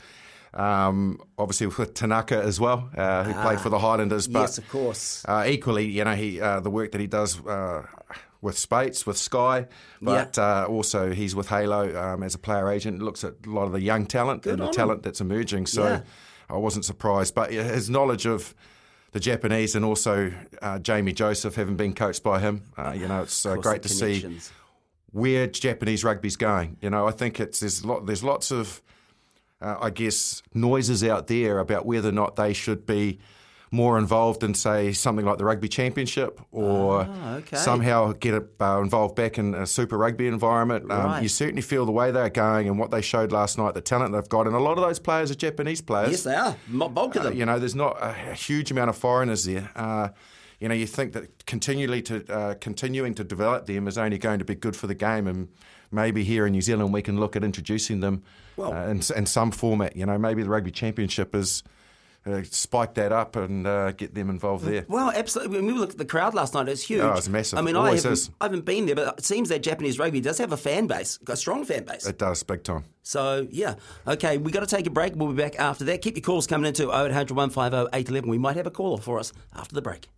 um, obviously with Tanaka as well, uh, who ah, played for the Highlanders. But, yes, of course. Uh, equally, you know, he uh, the work that he does uh, with Spates, with Sky, but yeah. Uh, also he's with Halo um, as a player agent. Looks at a lot of the young talent Good and the talent that's emerging. So yeah. I wasn't surprised. But his knowledge of the Japanese and also uh, Jamie Joseph, having been coached by him, you know, it's great to see where Japanese rugby's going. You know, I think it's there's lot, there's lots of uh, I guess, noises out there about whether or not they should be more involved in, say, something like the Rugby Championship or oh, okay. somehow get uh, involved back in a Super Rugby environment. Um, right. You certainly feel the way they're going and what they showed last night, the talent they've got. And a lot of those players are Japanese players. Yes, they are. Bulk of them. Uh, you know, there's not a, a huge amount of foreigners there. Uh, you know, you think that continually to uh, continuing to develop them is only going to be good for the game, and maybe here in New Zealand we can look at introducing them well, uh, in, in, some format. You know, maybe the Rugby Championship is. Uh, spike that up and uh, get them involved there. Well, absolutely. When we looked at the crowd last night, it was huge. Oh, it was massive. I mean, I haven't, I haven't, been there, but it seems that Japanese rugby does have a fan base, a strong fan base. It does, big time. So, yeah. Okay, we've got to take a break. We'll be back after that. Keep your calls coming into 0800 150 811. We might have a caller for us after the break.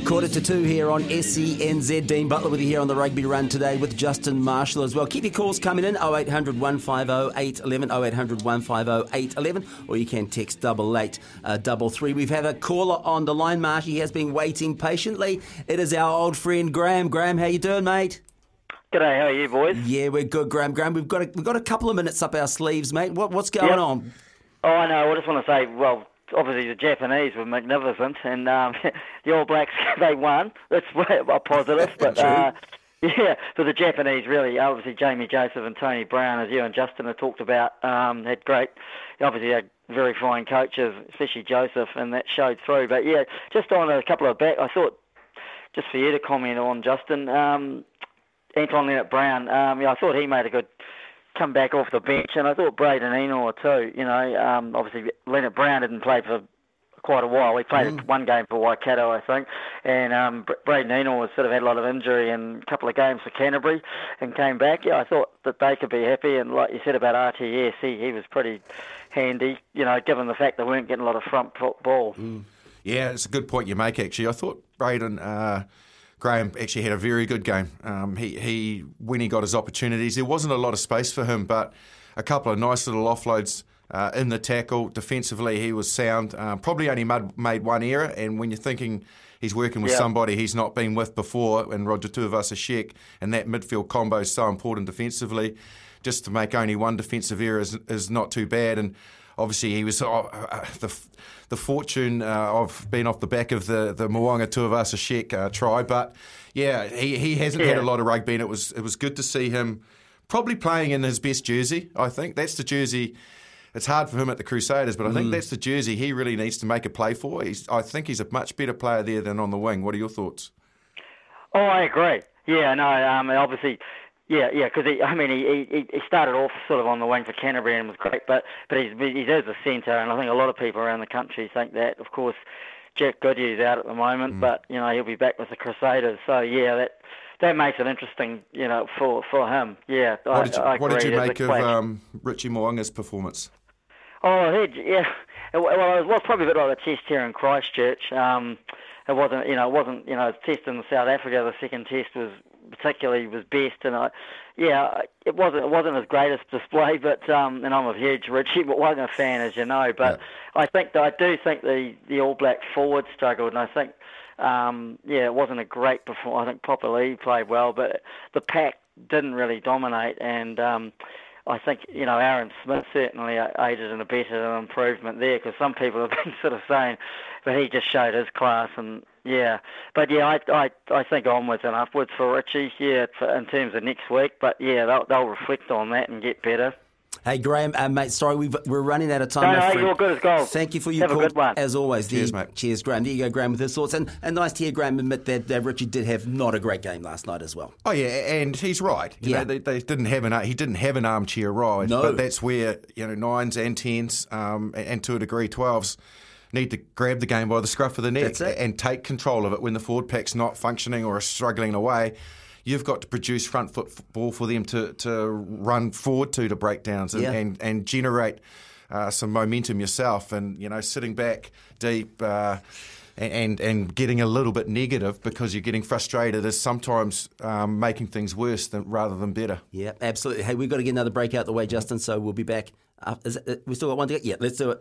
Quarter to two here on SENZ. Dean Butler with you here on the Rugby Run today with Justin Marshall as well. Keep your calls coming in 0800 150 811, 0800 150 811, or you can text double eight uh, double three. We've had a caller on the line, Marsh. He has been waiting patiently. It is our old friend Graham. Graham, how you doing, mate? G'day, how are you, boys? Yeah, we're good, Graham. Graham, we've got a, we've got a couple of minutes up our sleeves, mate. What, what's going yep. on? Oh, I know. I just want to say, well, obviously the Japanese were magnificent, and um, the All Blacks they won. That's a positive, but uh, yeah, for the Japanese, really, obviously Jamie Joseph and Tony Brown, as you and Justin have talked about, um, had great, obviously had very fine coaches, especially Joseph, and that showed through. But yeah, just on a couple of back, I thought just for you to comment on Justin, um, Anton Lienert-Brown. Um, yeah, I thought he made a good come back off the bench, and I thought Braydon Ennor too. You know, um, obviously Lienert-Brown didn't play for quite a while. He played mm. one game for Waikato, I think, and um, Braydon Ennor was sort of had a lot of injury in a couple of games for Canterbury, and came back. Yeah, I thought that they could be happy, and like you said about RTS, he, he was pretty handy. You know, given the fact they weren't getting a lot of front foot ball. Mm. Yeah, it's a good point you make. Actually, I thought Braydon. Uh, Graham actually had a very good game. Um, he, he when he got his opportunities, there wasn't a lot of space for him, but a couple of nice little offloads uh, in the tackle. Defensively, he was sound. Um, probably only made, made one error, and when you're thinking he's working with yeah. somebody he's not been with before, and Roger Tuivasa-Sheck, and that midfield combo is so important defensively. Just to make only one defensive error is, is not too bad, and obviously he was uh, uh, the the fortune uh, of being off the back of the the Mo'unga Tuivasa-Sheck uh, try. But yeah, he, he hasn't yeah. had a lot of rugby, and it was it was good to see him probably playing in his best jersey. I think that's the jersey. It's hard for him at the Crusaders, but I think mm. that's the jersey he really needs to make a play for. He's, I think he's a much better player there than on the wing. What are your thoughts? Oh, I agree. Yeah, no, um, obviously yeah, yeah, because I mean, he, he he started off sort of on the wing for Canterbury and was great, but but he's he's as a centre, and I think a lot of people around the country think that. Of course, Jack Goodhue's out at the moment, mm. but you know he'll be back with the Crusaders. So yeah, that that makes it interesting, you know, for for him. Yeah, what I, did you, I what did you make of um, Richie Mo'unga's performance? Oh, he, yeah, well, it was probably a bit like a test here in Christchurch. Um, it wasn't, you know, it wasn't, you know, a test in South Africa. The second test was particularly was best. And I, yeah, it wasn't it wasn't his greatest display, but um, and I'm a huge Richie, but wasn't a fan, as you know. But I think that I do think the the All Black forward struggled, and I think. Um, yeah, it wasn't a great performance. I think Papali'i played well, but the pack didn't really dominate, and um, I think you know Aaron Smith certainly aided and abetted an improvement there because some people have been sort of saying, but he just showed his class and yeah, but yeah, I I I think onwards and upwards for Richie, yeah, in terms of next week. But yeah, they'll they'll reflect on that and get better. Hey Graham, uh, mate. Sorry, we are running out of time. No, no, you're good as gold. Thank you for your Have call, a good one. as always. Cheers, The- mate. Cheers, Graham. There you go, Graham, with his thoughts, and and nice to hear Graham admit that, that Richie did have not a great game last night as well. Oh yeah, and he's right. You Yeah. know, they, they didn't have an he didn't have an armchair ride, No. but that's where you know nines and tens, um, and, and to a degree twelves need to grab the game by the scruff of the neck and take control of it when the forward pack's not functioning or is struggling away. You've got to produce front foot ball for them to, to run forward to to breakdowns and, Yeah. and, and generate uh, some momentum yourself. And you know, sitting back deep. Uh, and and getting a little bit negative because you're getting frustrated is sometimes um, making things worse than rather than better. Yeah, absolutely. Hey, we've got to get another break out the way, Justin. So we'll be back. Uh, is it, uh, we still got one to get. Yeah, let's do it.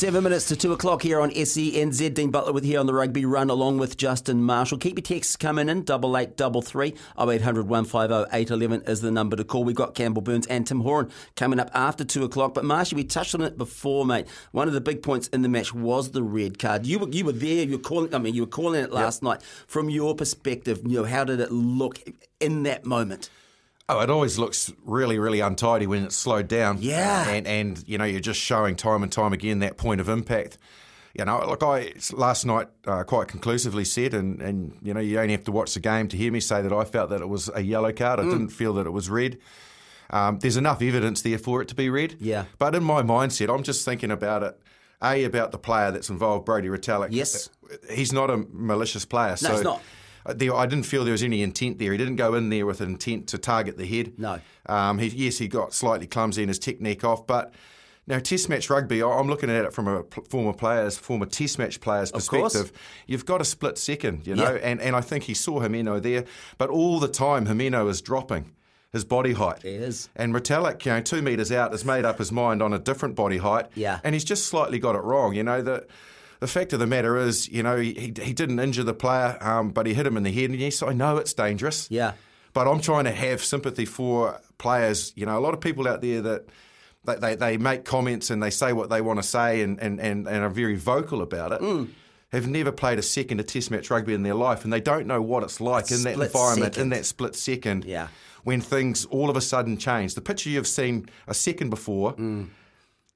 Seven minutes to two o'clock here on SENZ. Dean Butler with here on the rugby run, along with Justin Marshall. Keep your texts coming in. Double eight double three. Oh eight hundred one five oh eight eleven is the number to call. We've got Campbell Burns and Tim Horan coming up after two o'clock. But Marshy, we touched on it before, mate. One of the big points in the match was the red card. You were you were there. You were calling. I mean, you were calling it last night. From your perspective, you know, how did it look in that moment? Oh, it always looks really, really untidy when it's slowed down. Yeah. and and you know you're just showing time and time again that point of impact. You know, like I last night uh, quite conclusively said, and and you know you only have to watch the game to hear me say that I felt that it was a yellow card. I Mm. didn't feel that it was red. Um, there's enough evidence there for it to be red. Yeah. But in my mindset, I'm just thinking about it. A about the player that's involved, Brodie Retallick. Yes. he's not a malicious player. so he's not. There, I didn't feel there was any intent there. He didn't go in there with an intent to target the head. No. Um, he, yes, he got slightly clumsy in his technique off, but now Test match rugby, I'm looking at it from a former player's, former Test match player's Of course. perspective. You've got a split second, you know, Yeah. and, and I think he saw Himeno there, but all the time Himeno is dropping his body height. He is. And Retallick, you know, two metres out, has made up his mind on a different body height. Yeah. And he's just slightly got it wrong. You know, the the fact of the matter is, you know, he, he didn't injure the player, um, but he hit him in the head. And yes, I know it's dangerous. Yeah. But I'm trying to have sympathy for players. You know, a lot of people out there that they, they, they make comments and they say what they want to say and, and, and, and are very vocal about it. Mm. Have never played a second of Test match rugby in their life, and they don't know what it's like in that environment, second. in that split second Yeah. when things all of a sudden change. The picture you've seen a second before Mm.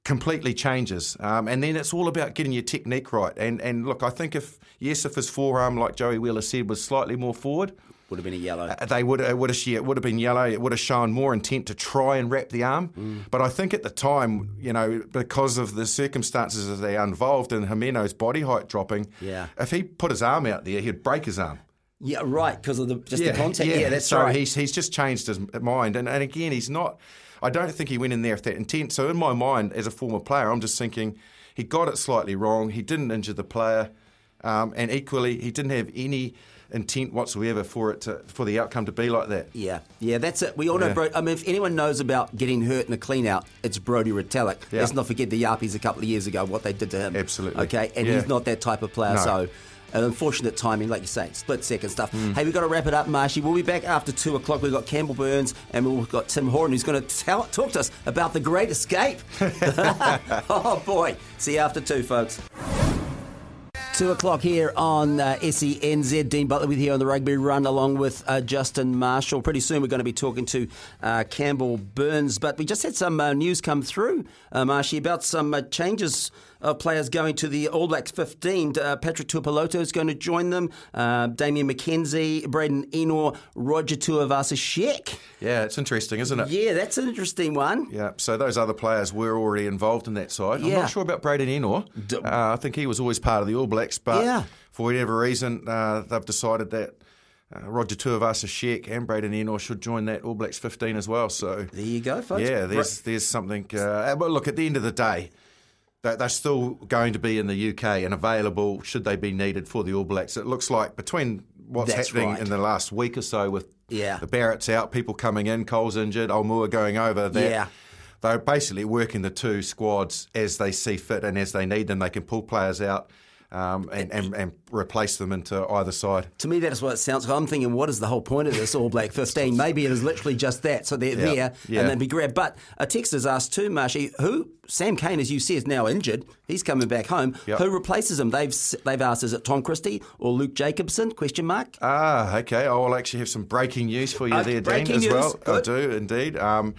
Completely changes, um, and then it's all about getting your technique right. And and look, I think if yes, if his forearm, like Joey Wheeler said, was slightly more forward, Would have been a yellow. uh, they would it would have it would have been yellow. It would have shown more intent to try and wrap the arm. Mm. But I think at the time, you know, because of the circumstances as they involved and Himeno's body height dropping, Yeah. if he put his arm out there, he'd break his arm. yeah, right. Because of the just the contact. Yeah, that's so right. he's he's just changed his mind, and, and again, he's not. I don't think he went in there with that intent. So in my mind, as a former player, I'm just thinking he got it slightly wrong. He didn't injure the player, um, and equally, he didn't have any intent whatsoever for it to, for the outcome to be like that. Yeah, yeah, that's it. We all know. Yeah. Bro- I mean, if anyone knows about getting hurt in a clean out, it's Brodie Retallick. Yeah. Let's not forget the Yarpies a couple of years ago, what they did to him. Absolutely. Okay, and Yeah. he's not that type of player. No. So, unfortunate timing, like you say, split second stuff. Mm. Hey, we've got to wrap it up, Marshy. We'll be back after two o'clock. We've got Campbell Burns and we've got Tim Horan, who's going to tell, talk to us about the Great Escape. oh boy! See you after two, folks. Two o'clock here on uh, SENZ. Dean Butler with you on the rugby run, along with uh, Justin Marshall. Pretty soon we're going to be talking to uh, Campbell Burns. But we just had some uh, news come through, uh, Marshy, about some uh, changes of players going to the All Blacks 15. Uh, Patrick Tuipulotu is going to join them. Uh, Damian McKenzie, Braydon Ennor, Roger Tuivasa-Sheck. Yeah, it's interesting, isn't it? Yeah, that's an interesting one. Yeah, so those other players were already involved in that side. I'm not sure about Braydon Ennor. D- Uh, I think he was always part of the All Blacks, but Yeah. for whatever reason, uh, they've decided that uh, Roger Tuivasa Sheck and Braydon Ennor should join that All Blacks 15 as well. So There you go, folks. yeah, there's there's something. Uh, but look, at the end of the day, they're still going to be in the UK and available should they be needed for the All Blacks. It looks like between what's That's happening right. in the last week or so with Yeah. the Barrett's out, people coming in, Cole's injured, Olmua going over. That Yeah. They're basically working the two squads as they see fit and as they need them. They can pull players out um, and, and, and replace them into either side. To me, that is what it sounds like. I'm thinking, what is the whole point of this All Black 15? Maybe it is literally just that. So they're Yeah, there yeah. and they'd be grabbed. But a text has asked too, Marshy, who, Sam Cane, as you see, is now injured. He's coming back home. Yep. Who replaces him? They've they've asked, is it Tom Christie or Luke Jacobson? Question mark. Ah, okay. I will actually have some breaking news for you Uh, there, Dean, as news. well. I do indeed. Um,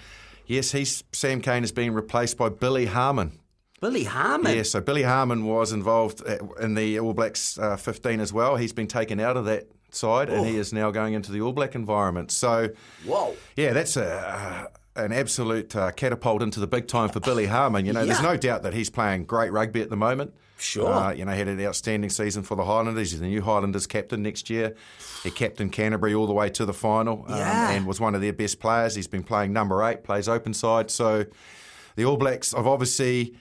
yes, he's Sam Cane has been replaced by Billy Harmon. Billy Harmon. Yeah, so Billy Harmon was involved uh, in the All Blacks uh, 15 as well. He's been taken out of that side and he is now going into the All Black environment. So, Whoa. yeah, that's a. Uh, an absolute uh, catapult into the big time for Billy Harmon. You know, there's no doubt that he's playing great rugby at the moment. Sure. Uh, you know, he had an outstanding season for the Highlanders. He's the new Highlanders captain next year. He captained Canterbury all the way to the final um, Yeah. and was one of their best players. He's been playing number eight, plays open side. So the All Blacks have obviously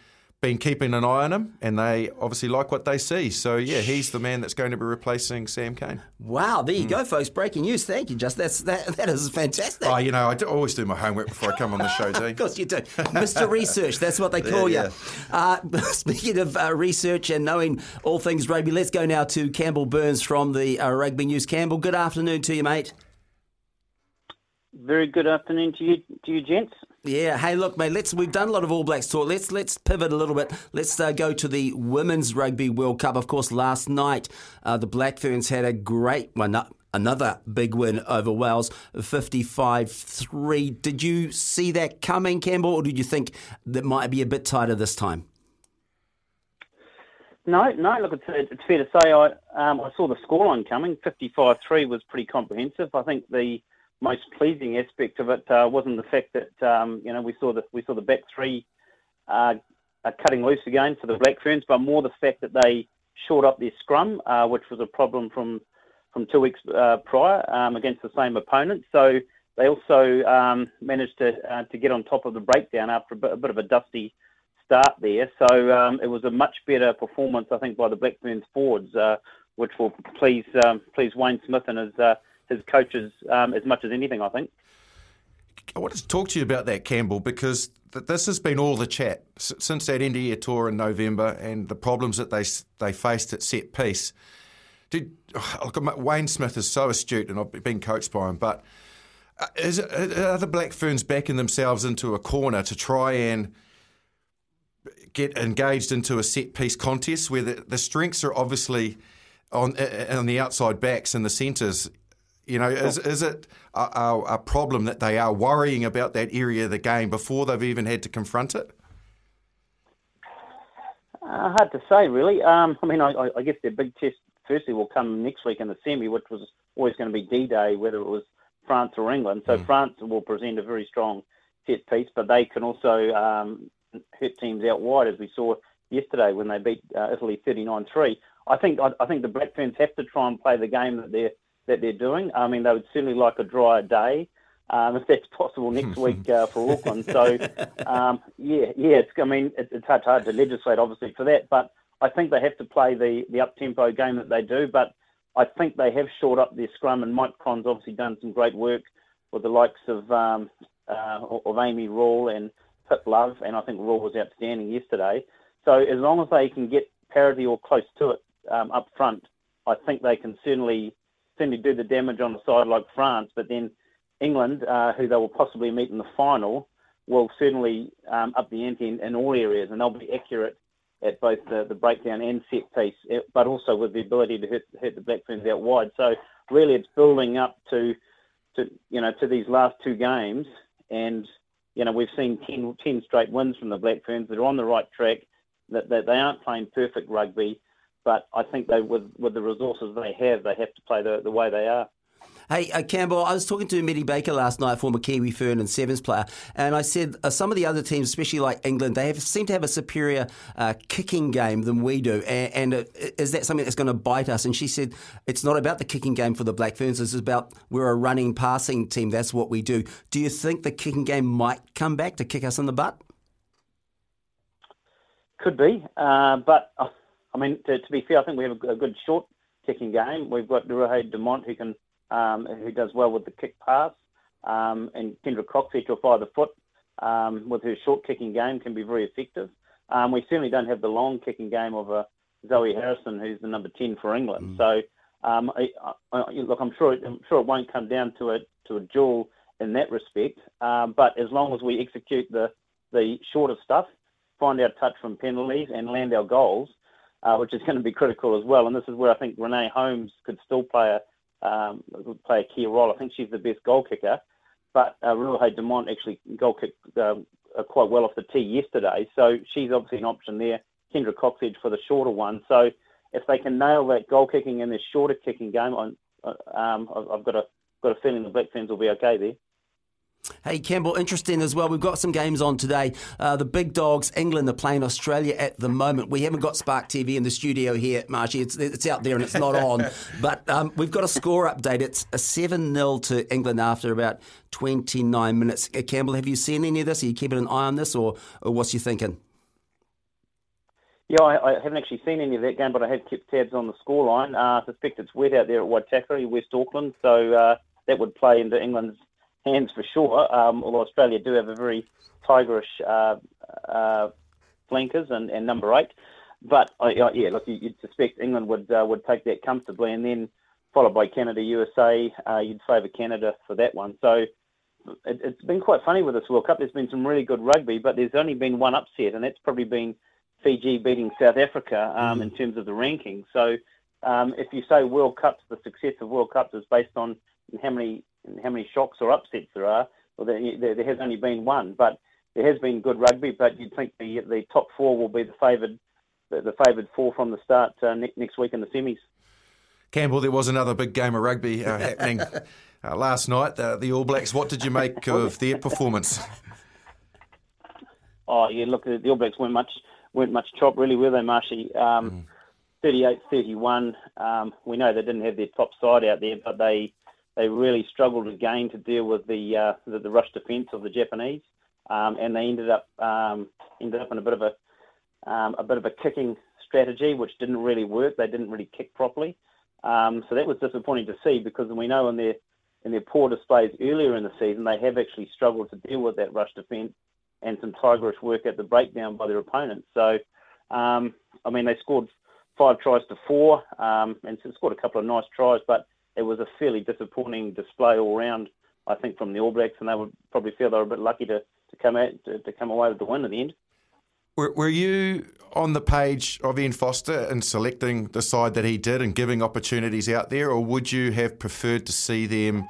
been keeping an eye on him and they obviously like what they see. So, yeah, he's the man that's going to be replacing Sam Cane. Wow, there you go, folks. Breaking news. Thank you, Just That's that. That is fantastic. Oh, you know, I do- always do my homework before I come on the show, Dean. Of course you do. Mr. Research, that's what they call Yeah, you. Uh, speaking of uh, research and knowing all things rugby, let's go now to Campbell Burns from the uh, Rugby News. Campbell, good afternoon to you, mate. Very good afternoon to you, to you gents. Yeah. Hey, look, mate. Let's. We've done a lot of All Blacks talk. Let's let's pivot a little bit. Let's uh, go to the Women's Rugby World Cup. Of course, last night uh, the Black Ferns had a great one. no- Another big win over Wales, 55 3. Did you see that coming, Campbell, or did you think that might be a bit tighter this time? No, no. Look, it's, it's fair to say I um, I saw the scoreline coming. Fifty-five three was pretty comprehensive. I think the most pleasing aspect of it uh, wasn't the fact that um, you know we saw the we saw the back three uh, cutting loose again for the Black Ferns, but more the fact that they shored up their scrum, uh, which was a problem from from two weeks uh, prior um, against the same opponent. So they also um, managed to uh, to get on top of the breakdown after a bit, a bit of a dusty start there. So um, it was a much better performance, I think, by the Black Ferns forwards, uh, which will please um, please Wayne Smith and his his coaches um, as much as anything, I think. I wanted to talk to you about that, Campbell, because th- this has been all the chat S- since that end of year tour in November and the problems that they they faced at set piece. Did look, Wayne Smith is so astute, and I've been coached by him, but uh, is it, are the Black Ferns backing themselves into a corner to try and get engaged into a set piece contest where the, the strengths are obviously on uh, on the outside backs and the centres? You know, is, is it a, a, a problem that they are worrying about that area of the game before they've even had to confront it? Uh, hard to say, really. Um, I mean, I, I- guess their big test firstly will come next week in the semi, which was always going to be D-Day, whether it was France or England. So France will present a very strong set piece, but they can also um, hit teams out wide, as we saw yesterday when they beat uh, Italy 39-3. I think I, I think the Black Ferns have to try and play the game that they're that they're doing. I mean, they would certainly like a drier day. Um, if that's possible next week uh, for Auckland. So, um, yeah, yeah. It's, I mean, it, it's hard, hard to legislate, obviously, for that. But I think they have to play the the up tempo game that they do. But I think they have shored up their scrum, and Mike Cron's obviously done some great work with the likes of um, uh, of Amy Rule and Pip Love, and I think Rule was outstanding yesterday. So as long as they can get parity or close to it um, up front, I think they can certainly certainly do the damage on a side like France. But then England, uh, who they will possibly meet in the final, will certainly um, up the ante in, in all areas, and they'll be accurate at both the, the breakdown and set piece, eh, but also with the ability to hit, hit the Black Ferns out wide. So really, it's building up to, to you know, to these last two games, and you know, we've seen 10, 10 straight wins from the Black Ferns. They're on the right track. That, that they aren't playing perfect rugby, but I think they, with with the resources they have, they have to play the, the way they are. Hey, uh, Campbell, I was talking to Mitty Baker last night, former Kiwi Fern and Sevens player, and I said uh, some of the other teams, especially like England, they have, seem to have a superior uh, kicking game than we do. And, and uh, is that something that's going to bite us? And she said it's not about the kicking game for the Black Ferns, it's about we're a running, passing team. That's what we do. Do you think the kicking game might come back to kick us in the butt? Could be, uh, but I mean, to, to be fair, I think we have a, a good short kicking game. We've got Ruahei Demant who can um, who does well with the kick pass, um, and Kendra Cocksedge will fire the foot um, with her short kicking game can be very effective. Um, we certainly don't have the long kicking game of a Zoe Harrison, who's the number ten for England. Mm. So um, I, I, look, I'm sure I'm sure it won't come down to a to a duel in that respect. Um, but as long as we execute the the shorter stuff, find our touch from penalties, and land our goals, uh, which is going to be critical as well. And this is where I think Renee Holmes could still play a um, play a key role. I think she's the best goal kicker, but uh, Ruahei Demant actually goal kicked um, uh, quite well off the tee yesterday, so she's obviously an option there. Kendra Cocksedge for the shorter one. So if they can nail that goal kicking and this shorter kicking game, uh, um, I've got a got a feeling the Black Ferns will be okay there. Hey, Campbell, interesting as well. We've got some games on today. Uh, the big dogs, England, are playing Australia at the moment. We haven't got Spark TV in the studio here, Marshy. It's, it's out there and it's not on. but um, we've got a score update. It's a 7 0 to England after about 29 minutes. Uh, Campbell, have you seen any of this? Are you keeping an eye on this or, or what's you thinking? Yeah, I, I, haven't actually seen any of that game, but I have kept tabs on the scoreline. Uh, I suspect it's wet out there at Waitakere, West Auckland, so uh, that would play into England's hands for sure. Um, although Australia do have a very tigerish uh, uh, flankers and, and, number eight, but uh, yeah, look, you'd suspect England would uh, would take that comfortably, and then followed by Canada, USA. Uh, you'd favour Canada for that one. So it, has been quite funny with this World Cup. There's been some really good rugby, but there's only been one upset, and that's probably been Fiji beating South Africa um, mm. in terms of the ranking. So um, if you say World Cups, the success of World Cups is based on how many how many shocks or upsets there are. Well, there, there, there has only been one, but there has been good rugby. But you'd think the the top four will be the favoured the, the favoured four from the start uh, next, next week in the semis. Campbell, there was another big game of rugby uh, happening uh, last night. Uh, the All Blacks. What did you make of their performance? Oh yeah, look, the All Blacks weren't much weren't much chop really, were they, Marshy? Um, mm. 38-31. Um, we know they didn't have their top side out there, but they they really struggled again to deal with the uh, the, the, rush defence of the Japanese, um, and they ended up um, ended up in a bit of a um, a bit of a kicking strategy, which didn't really work. They didn't really kick properly, um, so that was disappointing to see because we know in their in their poor displays earlier in the season, they have actually struggled to deal with that rush defence and some tigerish work at the breakdown by their opponents. So, um, I mean, they scored five tries to four and scored a couple of nice tries, but it was a fairly disappointing display all round, I think, from the All Blacks, and they would probably feel they were a bit lucky to, to come out to, to come away with the win at the end. Were, were you on the page of Ian Foster in selecting the side that he did and giving opportunities out there, or would you have preferred to see them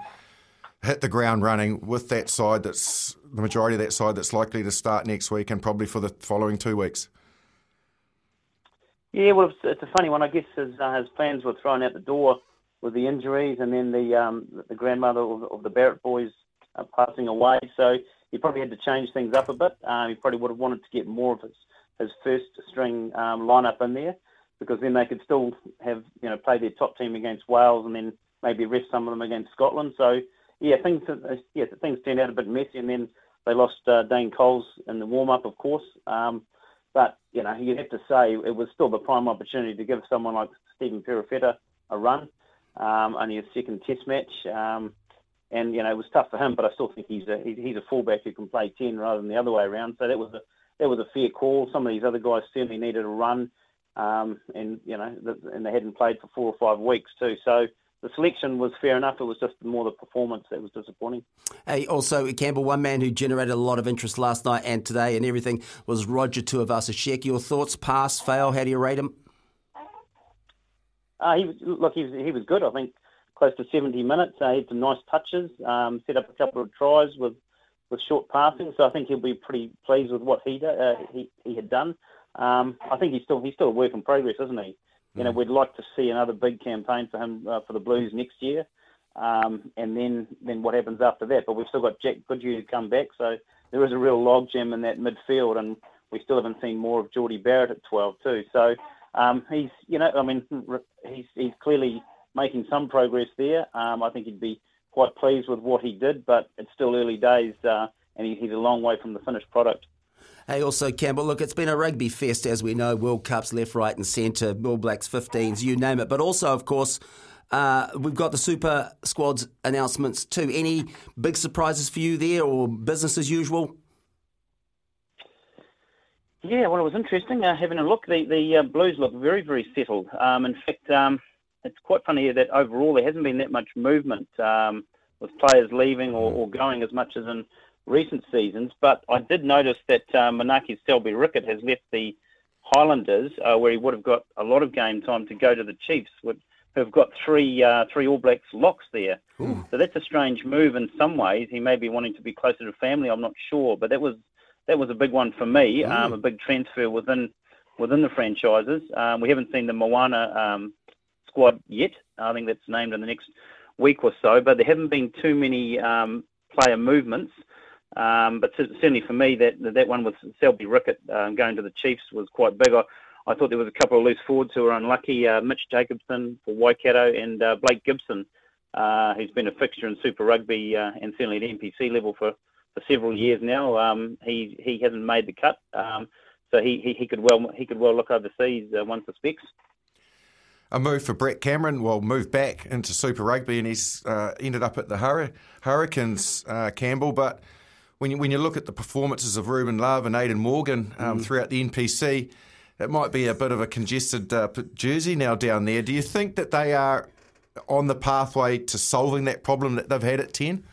hit the ground running with that side that's the majority of that side that's likely to start next week and probably for the following two weeks? Yeah, well, it's, it's a funny one. I guess his, uh, his plans were thrown out the door with the injuries, and then the um, the grandmother of, of the Barrett boys uh, passing away. So he probably had to change things up a bit. Um, he probably would have wanted to get more of his his first string um, lineup in there, because then they could still have you know play their top team against Wales, and then maybe rest some of them against Scotland. So yeah, things uh, yeah things turned out a bit messy, and then they lost uh, Dane Coles in the warm up, of course. Um, but you know, you'd have to say it was still the prime opportunity to give someone like Stephen Perofeta a run um, only his second Test match. Um, and you know it was tough for him, but I still think he's a he's a fullback who can play ten rather than the other way around. So that was a that was a fair call. Some of these other guys certainly needed a run, um, and you know and they hadn't played for four or five weeks too. So the selection was fair enough. It was just more the performance that was disappointing. Hey, also Campbell, one man who generated a lot of interest last night and today and everything was Roger Tuivasa-Sheck. Your thoughts, pass, fail? How do you rate him? Uh, he was, look, he was, he was good. I think close to 70 minutes. Uh, he had some nice touches. Um, set up a couple of tries with with short passing. So I think he'll be pretty pleased with what he uh, he he had done. Um, I think he's still he's still a work in progress, isn't he? You know, mm. we'd like to see another big campaign for him uh, for the Blues next year, um, and then then what happens after that. But we've still got Jack Goodhue to come back, so there is a real logjam in that midfield, and we still haven't seen more of Jordie Barrett at 12 too. So um, he's, you know, I mean, he's, he's clearly making some progress there. Um, I think he'd be quite pleased with what he did, but it's still early days, uh, and he, he's a long way from the finished product. Hey, also, Campbell, look, it's been a rugby fest, as we know, World Cups left, right, and centre, All Blacks 15s, you name it. But also, of course, uh, we've got the Super Squads announcements too. Any big surprises for you there or business as usual? Yeah, well, it was interesting uh, having a look. The the uh, Blues look very, very settled. Um, in fact, um, it's quite funny that overall there hasn't been that much movement um, with players leaving or, or, going as much as in recent seasons. But I did notice that uh, Manaaki Selby-Rickit has left the Highlanders, uh, where he would have got a lot of game time, to go to the Chiefs, who have got three uh, three All Blacks locks there. Ooh. So that's a strange move in some ways. He may be wanting to be closer to family. I'm not sure, but that was that was a big one for me. Um, a big transfer within within the franchises. Um, we haven't seen the Moana um, squad yet. I think that's named in the next week or so. But there haven't been too many um, player movements. Um, but certainly for me, that that one with Selby-Rickit um, going to the Chiefs was quite big. I, I thought there was a couple of loose forwards who were unlucky. Uh, Mitch Jacobson for Waikato and uh, Blake Gibson, uh, who's been a fixture in Super Rugby uh, and certainly at NPC level for for several years now. Um, he he hasn't made the cut, um, so he, he, he could well he could well look overseas. Uh, one suspects. A move for Brett Cameron, well, moved back into Super Rugby, and he's uh, ended up at the Hur- Hurricanes, uh, Campbell. But when you, when you look at the performances of Ruben Love and Aidan Morgan um, mm. throughout the NPC, it might be a bit of a congested uh, jersey now down there. Do you think that they are on the pathway to solving that problem that they've had at 10?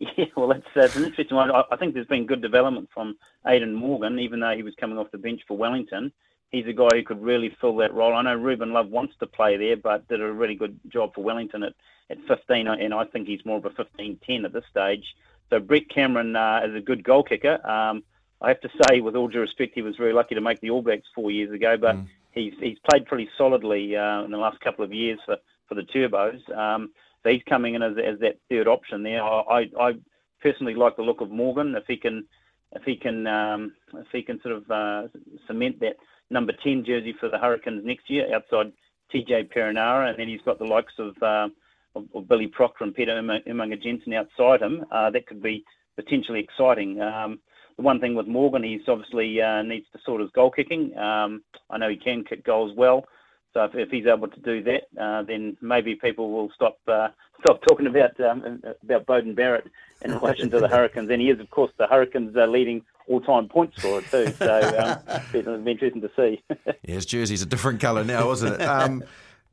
Yeah, well, that's, that's an interesting one. I, I think there's been good development from Aidan Morgan, even though he was coming off the bench for Wellington. He's a guy who could really fill that role. I know Ruben Love wants to play there, but did a really good job for Wellington at, at 15, and I think he's more of a 15-10 at this stage. So Brett Cameron uh, is a good goal kicker. Um, I have to say, with all due respect, he was very lucky to make the All Blacks four years ago, but mm. he's he's played pretty solidly uh, in the last couple of years for, for the Turbos. Um, so he's coming in as, as that third option there. I, I personally like the look of Morgan if he can if he can um, if he can sort of uh, cement that number ten jersey for the Hurricanes next year outside TJ Perenara, and then he's got the likes of, uh, of, of Billy Proctor and Peter Umaga Jensen outside him. Uh, that could be potentially exciting. Um, the one thing with Morgan, he's obviously uh, needs to sort his goal kicking. Um, I know he can kick goals well. So if, if he's able to do that, uh, then maybe people will stop uh, stop talking about um, about Beauden Barrett in relation to the Hurricanes. And he is, of course, the Hurricanes' uh, leading all-time point scorer too. So um, it'll be interesting to see. yeah, his jersey's a different colour now, isn't it? Um,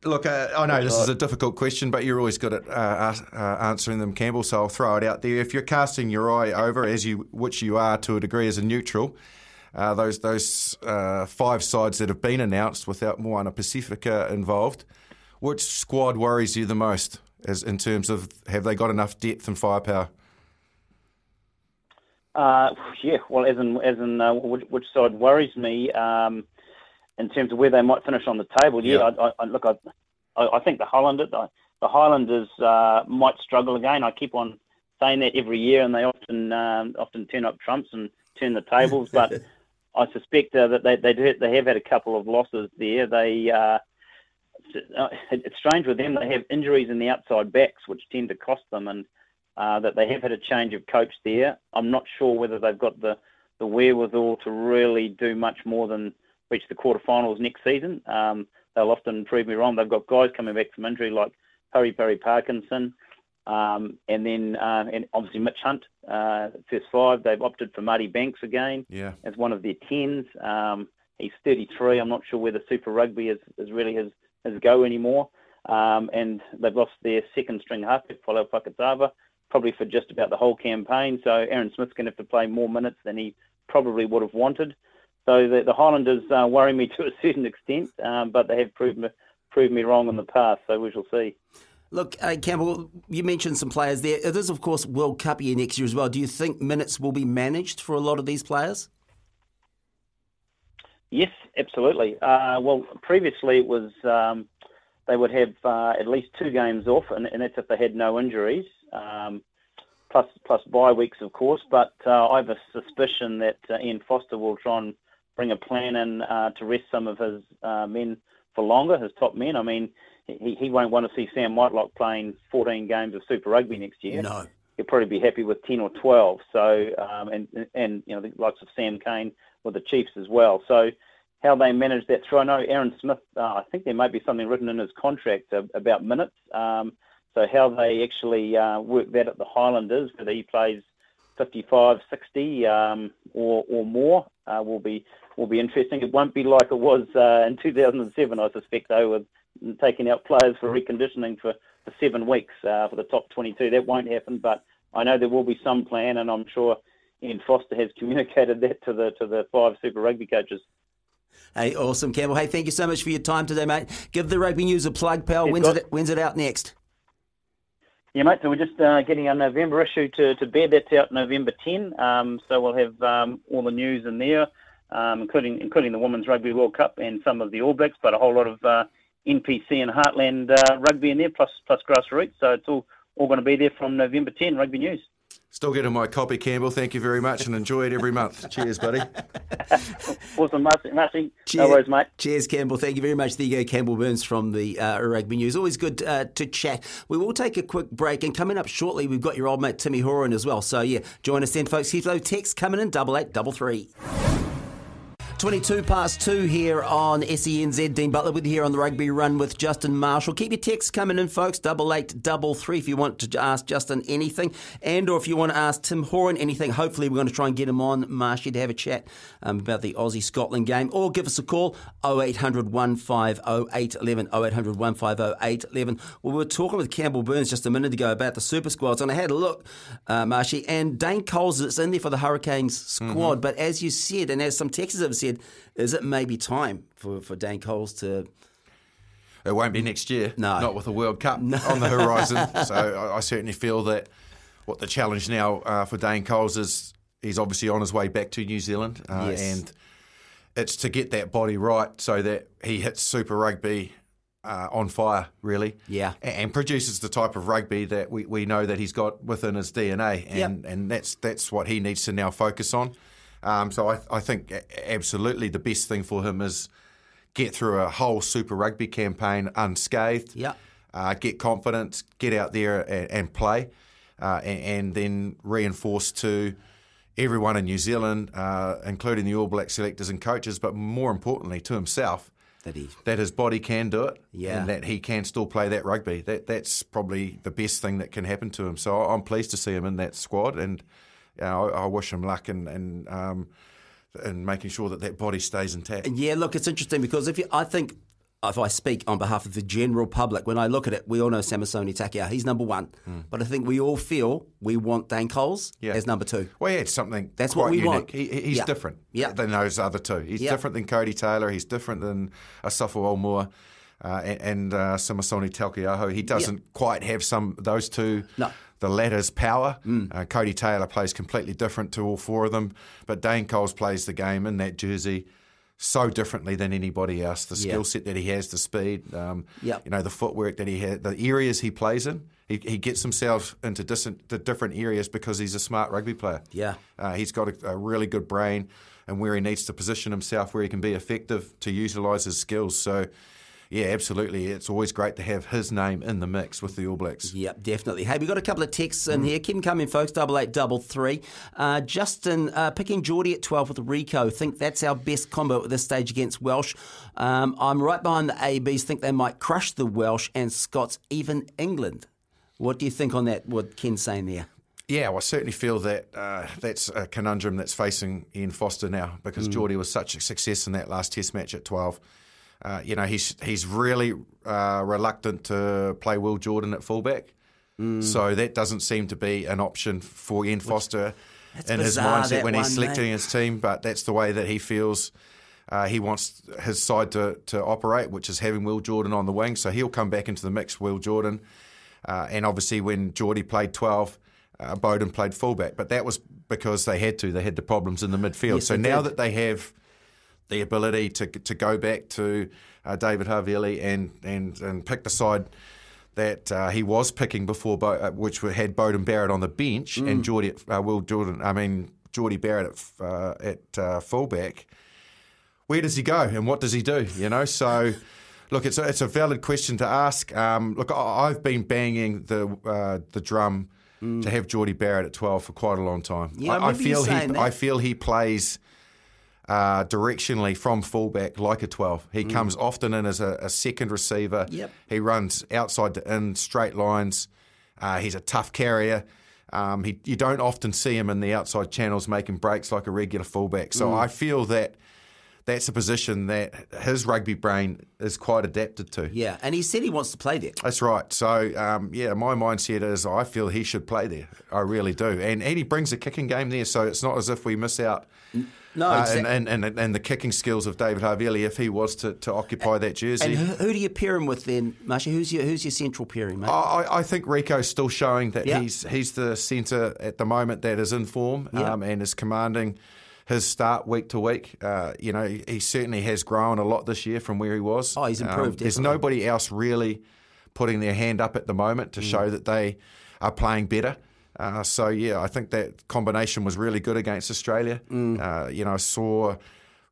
look, uh, I know this is a difficult question, but you're always good at uh, uh, answering them, Campbell. So I'll throw it out there. If you're casting your eye over, as you which you are to a degree as a neutral, uh, those those uh, five sides that have been announced without Moana Pacifica involved. Which squad worries you the most, as in terms of have they got enough depth and firepower? Uh, yeah, well, as in as in uh, which, which, side worries me um, in terms of where they might finish on the table. Yeah, yeah. I, I, look, I, I think the Highlanders, the, the Highlanders uh, might struggle again. I keep on saying that every year, and they often um, often turn up trumps and turn the tables. But I suspect uh, that they they, do, they have had a couple of losses there. They uh, uh it's strange with them. They have injuries in the outside backs, which tend to cost them, and uh, that they have had a change of coach there. I'm not sure whether they've got the the wherewithal to really do much more than reach the quarterfinals next season. Um, they'll often prove me wrong. They've got guys coming back from injury like Pari Pari Parkinson. Um, and then uh, and obviously Mitch Hunt, uh, first five. They've opted for Marty Banks again yeah. as one of their tens. Um, he's 33. I'm not sure whether Super Rugby is, is really his, his go anymore. Um, and they've lost their second string halfback, Folau Fakatava, probably for just about the whole campaign. So Aaron Smith's going to have to play more minutes than he probably would have wanted. So the, the Highlanders uh, worry me to a certain extent, um, but they have proved me, proved me wrong in the past. So we shall see. Look, uh, Campbell, you mentioned some players there. It is, of course, World Cup year next year as well. Do you think minutes will be managed for a lot of these players? Yes, absolutely. Uh, well, previously it was um, they would have uh, at least two games off, and, and, that's if they had no injuries, um, plus plus bye weeks, of course. But uh, I have a suspicion that uh, Ian Foster will try and bring a plan in uh, to rest some of his men for longer, his top men. I mean he, he won't want to see Sam Whitelock playing 14 games of Super Rugby next year. No. he'll probably be happy with 10 or 12. So, um, and, and, you know, the likes of Sam Cane with the Chiefs as well. So, how they manage that through. I know Aaron Smith, uh, I think there may be something written in his contract about minutes. Um, so, how they actually uh, work that at the Highlanders, whether he plays 55, 60 um, or, or more, uh, will be will be interesting. It won't be like it was uh, in 2007, I suspect, though, with taking out players for reconditioning for, for seven weeks uh, for the top 22. That won't happen, but I know there will be some plan, and I'm sure Ian Foster has communicated that to the to the five Super Rugby coaches. Hey, awesome, Campbell. Hey, thank you so much for your time today, mate. Give the Rugby News a plug, pal. When's it, when's it out next? Yeah, mate. So we're just uh, getting our November issue to, to bed. That's out November 10. Um, so we'll have um, all the news in there, um, including including the Women's Rugby World Cup and some of the All Blacks, but a whole lot of uh, NPC and Heartland uh, rugby in there, plus plus grassroots. So it's all all going to be there from November 10. Rugby News. Still getting my copy, Campbell. Thank you very much and enjoy it every month. Cheers, buddy. awesome, Marshy. Marshy. Cheers. No worries, mate. Cheers, Campbell. Thank you very much. There you go, Campbell Burns from the uh, Rugby News. Always good uh, to chat. We will take a quick break, and coming up shortly, we've got your old mate Timmy Horan as well. So, yeah, join us then, folks. Here's those texts coming in double eight, double three. 22 past 2 here on SENZ. Dean Butler with you here on the Rugby Run with Justin Marshall. Keep your texts coming in, folks. Double eight, double three if you want to ask Justin anything. And or if you want to ask Tim Horan anything, hopefully we're going to try and get him on, Marshy, to have a chat um, about the Aussie-Scotland game. Or give us a call, 0800 150 811, 0800 150 811. Well, we were talking with Campbell Burns just a minute ago about the Super Squads, and I had a look, uh, Marshy, and Dane Coles is in there for the Hurricanes squad. Mm-hmm. But as you said, and as some texts have said, said, is it maybe time for, for Dane Coles to. It won't be next year. No. Not with the World Cup no. on the horizon. so I, I, certainly feel that what the challenge now uh, for Dane Coles is he's obviously on his way back to New Zealand. Uh, yes. And it's to get that body right so that he hits Super Rugby uh, on fire, really. Yeah. And, produces the type of rugby that we, we know that he's got within his DNA. And, yep. and that's, that's what he needs to now focus on. Um, so I, I, think absolutely the best thing for him is get through a whole Super Rugby campaign unscathed. Yeah. Uh, get confidence, get out there and, and play, uh, and, and, then reinforce to everyone in New Zealand, uh, including the All Black selectors and coaches, but more importantly to himself, that he that his body can do it, yeah. and that he can still play that rugby. That that's probably the best thing that can happen to him. So I'm pleased to see him in that squad and you know, I, I, wish him luck and and um, and making sure that that body stays intact. Yeah, look, it's interesting because if you, I think if I speak on behalf of the general public, when I look at it, we all know Samisoni Taukei'aho, he's number one. Mm. But I think we all feel we want Dan Coles yeah. as number two. Well, yeah, it's something That's what we unique. want. He, he's yeah. different yeah. than those other two. He's different than Codie Taylor. He's different than Asafo Aumua. Uh, and, and uh, Taukei'aho. He doesn't quite have some those two no the latter's power. Mm. Uh, Codie Taylor plays completely different to all four of them, but Dane Coles plays the game in that jersey so differently than anybody else. The skill set that he has, the speed, um, yep. you know, the footwork that he has, the areas he plays in. He, he gets himself into distant, different areas because he's a smart rugby player. Yeah, uh, he's got a, a really good brain and where he needs to position himself, where he can be effective to utilise his skills. So yeah, absolutely. It's always great to have his name in the mix with the All Blacks. Yep, definitely. Hey, we've got a couple of texts in mm. here. Keep them coming, folks. Double eight, double three. Uh, Justin uh, picking Jordie at 12 with Rieko. Think that's our best combo at this stage against Welsh. Um, I'm right behind the ABs. Think they might crush the Welsh and Scots, even England. What do you think on that, what Ken's saying there? Yeah, well, I certainly feel that uh, that's a conundrum that's facing Ian Foster now because mm. Jordie was such a success in that last Test match at 12. Uh, you know, he's he's really uh, reluctant to play Will Jordan at fullback. Mm. So that doesn't seem to be an option for Ian Foster Which, in his mindset when one, he's selecting mate. his team. But that's the way that he feels uh, he wants his side to, to operate, which is having Will Jordan on the wing. So he'll come back into the mix, Will Jordan. Uh, and obviously, when Jordie played 12, uh, Beauden played fullback. But that was because they had to. They had the problems in the midfield. Yes, so now did. that they have the ability to to go back to uh, David Havili and, and and pick the side that uh, he was picking before, Bo- uh, which had Beauden Barrett on the bench Mm. and Jordie uh, Will Jordan. I mean Jordie Barrett at, uh, at uh, fullback. Where does he go and what does he do? You know, so. Look, it's a, it's a valid question to ask. Um, look, I- I've been banging the uh, the drum to have Jordie Barrett at 12 for quite a long time. Yeah, I I, I remember you feel he that. I feel he plays uh, directionally from fullback like a 12. He comes often in as a, a second receiver. Mm. Yep. He runs outside to in, straight lines. Uh, he's a tough carrier. Um, he, you don't often see him in the outside channels making breaks like a regular fullback. So Mm. I feel that that's a position that his rugby brain is quite adapted to. Yeah, and he said he wants to play there. That's right. So, um, yeah, my mindset is I feel he should play there. I really do. And, and he brings a kicking game there, so it's not as if we miss out. No, uh, exact- and, and, and, and the kicking skills of David Havili if he was to, to occupy that jersey. And who, who do you pair him with then, Marsha? Who's your who's your central pairing, mate? I, I think Rieko's still showing that Yeah. he's he's the centre at the moment that is in form Yeah. um, and is commanding his start week to week. Uh, you know, he, certainly has grown a lot this year from where he was. Oh, he's improved, there's nobody else really putting their hand up at the moment Mm. to show that they are playing better. Uh, so yeah, I think that combination was really good against Australia. Mm. Uh, you know, I saw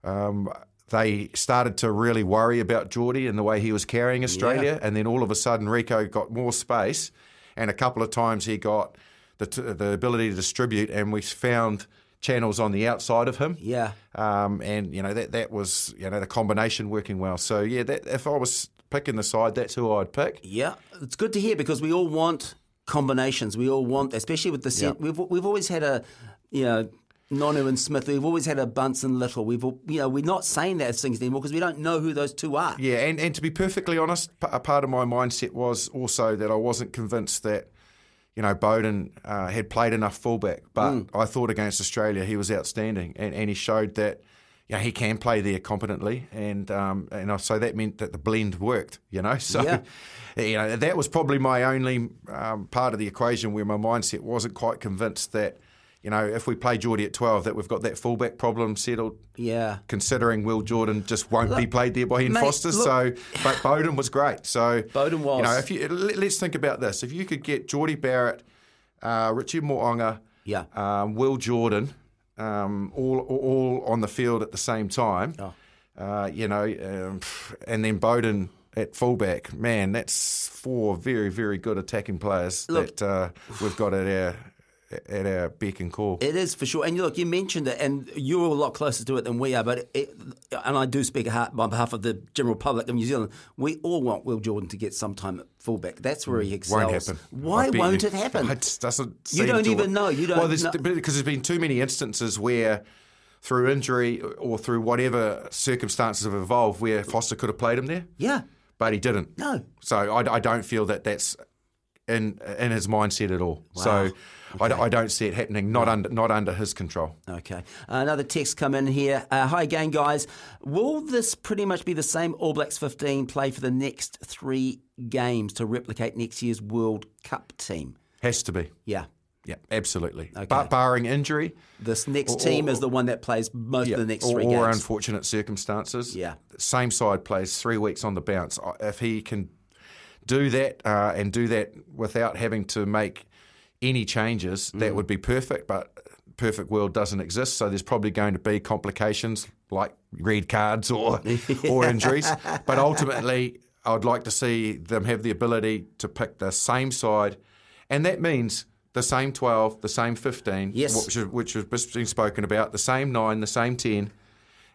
um, they started to really worry about Jordie and the way he was carrying Australia, and then all of a sudden Rieko got more space, and a couple of times he got the t- the ability to distribute, and we found channels on the outside of him. Yeah. Um, and you know that that was you know the combination working well. So yeah, that if I was picking the side, that's who I'd pick. Yeah, it's good to hear because we all want combinations. We all want, especially with the set. We've we've always had a, you know. Nonu and Smith. We've always had a Bunce and Little. We've, all- you know, we're not saying that as things anymore because we don't know who those two are. Yeah, and, and to be perfectly honest, a part of my mindset was also that I wasn't convinced that, you know, Beauden uh, had played enough fullback. But Mm. I thought against Australia he was outstanding, and, and he showed that, you know, he can play there competently, and um, and so that meant that the blend worked. You know, so. Yeah. You know that was probably my only um, part of the equation where my mindset wasn't quite convinced that, you know, if we play Jordie at twelve, that we've got that fullback problem settled Yeah. considering Will Jordan just won't be played there by Ian mate, Foster. look- so, but Beauden was great. So Beauden was. You know, if you let- let's think about this: if you could get Jordie Barrett, uh, Richie Mo'unga, Yeah. um, Will Jordan, um, all all on the field at the same time, Oh. uh, you know, um, and then Beauden. At fullback, man, that's four very, very good attacking players Look- that uh, we've got at our at our beck and call. It is for sure. And look, you mentioned it, and you're a lot closer to it than we are. But it, and I do speak on behalf of the general public of New Zealand. We all want Will Jordan to get some time at fullback. That's where he mm, excels. Won't. Why won't you. it happen? It doesn't. You don't to- even know. You don't Well, there's, know. because there's been too many instances where, through injury or through whatever circumstances have evolved, where Foster could have played him there, Yeah. but he didn't. No. So I, I don't feel that that's in in his mindset at all. Wow. So I, I don't see it happening. Not under not under his control. Okay. Another text come in here. Uh, hi again, guys. Will this pretty much be the same All Blacks 15 play for the next three games to replicate next year's World Cup team? Has to be. Yeah. Yeah, absolutely. Okay. But barring injury, This next Or- team or- is the one that plays most yeah, of the next three or games. unfortunate circumstances. Yeah. Same side plays three weeks on the bounce. Uh, If he can do that uh, and do that without having to make any changes, Mm. that would be perfect. But perfect world doesn't exist, so there's probably going to be complications like red cards or or injuries. But ultimately, I would like to see them have the ability to pick the same side, and that means. The same 12, the same 15, Yes. which, which has been spoken about, the same 9, the same 10,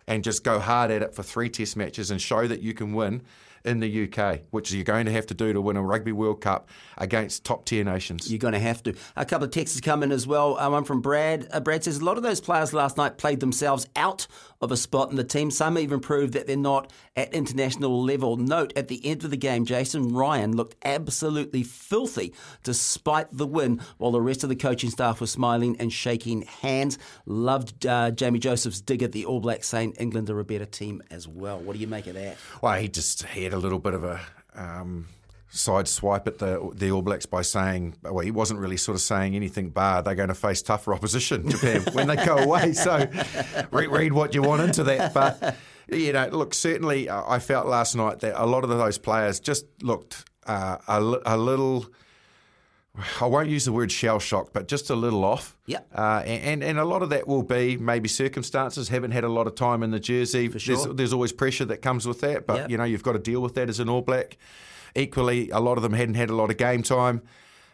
and just go hard at it for three test matches and show that you can win in the UK, which you're going to have to do to win a Rugby World Cup against top tier nations. You're going to have to. A couple of texts come in as well. Uh, one from Brad. Uh, Brad says a lot of those players last night played themselves out of a spot in the team. Some even proved that they're not at international level. Note at the end of the game, Jason Ryan looked absolutely filthy despite the win, while the rest of the coaching staff were smiling and shaking hands. Loved uh, Jamie Joseph's dig at the All Blacks, saying England are a better team as well. What do you make of that? Well, he just he a little bit of a um, side swipe at the the All Blacks by saying, well, he wasn't really sort of saying anything bar they're going to face tougher opposition, Japan, when they go away. So read, read what you want into that. But, you know, look, certainly uh, I felt last night that a lot of those players just looked uh, a, a little. I won't use the word shell shocked, but just a little off. Yeah. Uh, and, and a lot of that will be maybe circumstances, haven't had a lot of time in the jersey. For sure. There's, there's always pressure that comes with that, but, Yep. you know, you've got to deal with that as an All Black. Equally, a lot of them hadn't had a lot of game time.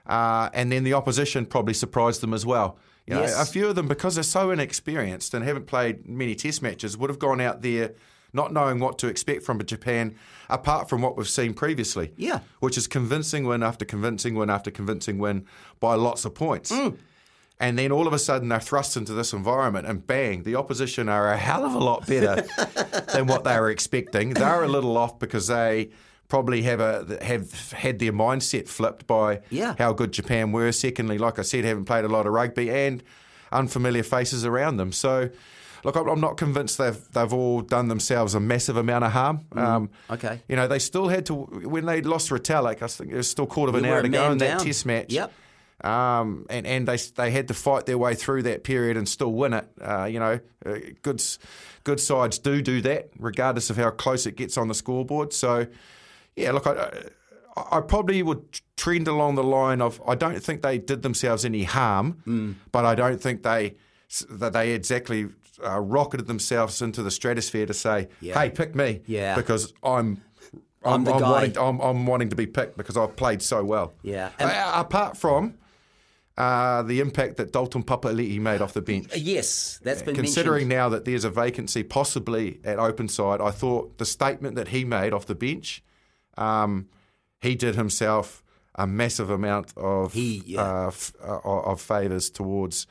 uh, and then the opposition probably surprised them as well. You know, Yes. A few of them, because they're so inexperienced and haven't played many Test matches, would have gone out there not knowing what to expect from Japan, apart from what we've seen previously. Yeah. which is convincing win after convincing win after convincing win by lots of points. Mm. And then all of a sudden they're thrust into this environment, and bang, the opposition are a hell of a lot better than what they were expecting. They're a little off because they probably have a have had their mindset flipped by Yeah. how good Japan were. Secondly, like I said, haven't played a lot of rugby and unfamiliar faces around them. So. Look, I'm I'm not convinced they've they've all done themselves a massive amount of harm. Um, Mm, okay. you know they still had to when they lost Retallick. I think it was still quarter of an hour to go in that. Test match. Yep. Um, and and they they had to fight their way through that period and still win it. Uh, you know, uh, good good sides do do that, regardless of how close it gets on the scoreboard. So, yeah, look, I, I I probably would trend along the line of I don't think they did themselves any harm, Mm. but I don't think they that they exactly uh, rocketed themselves into the stratosphere to say, Yeah. "Hey, pick me," Yeah. because I'm. I'm I'm, I'm wanting, I'm, I'm wanting to be picked because I've played so well. Yeah. Uh, apart from uh, the impact that Dalton Papali'i made off the bench. Yes, that's been Considering mentioned. now that there's a vacancy possibly at open side, I thought the statement that he made off the bench, um, he did himself a massive amount of He, yeah. uh, f- uh, of favours towards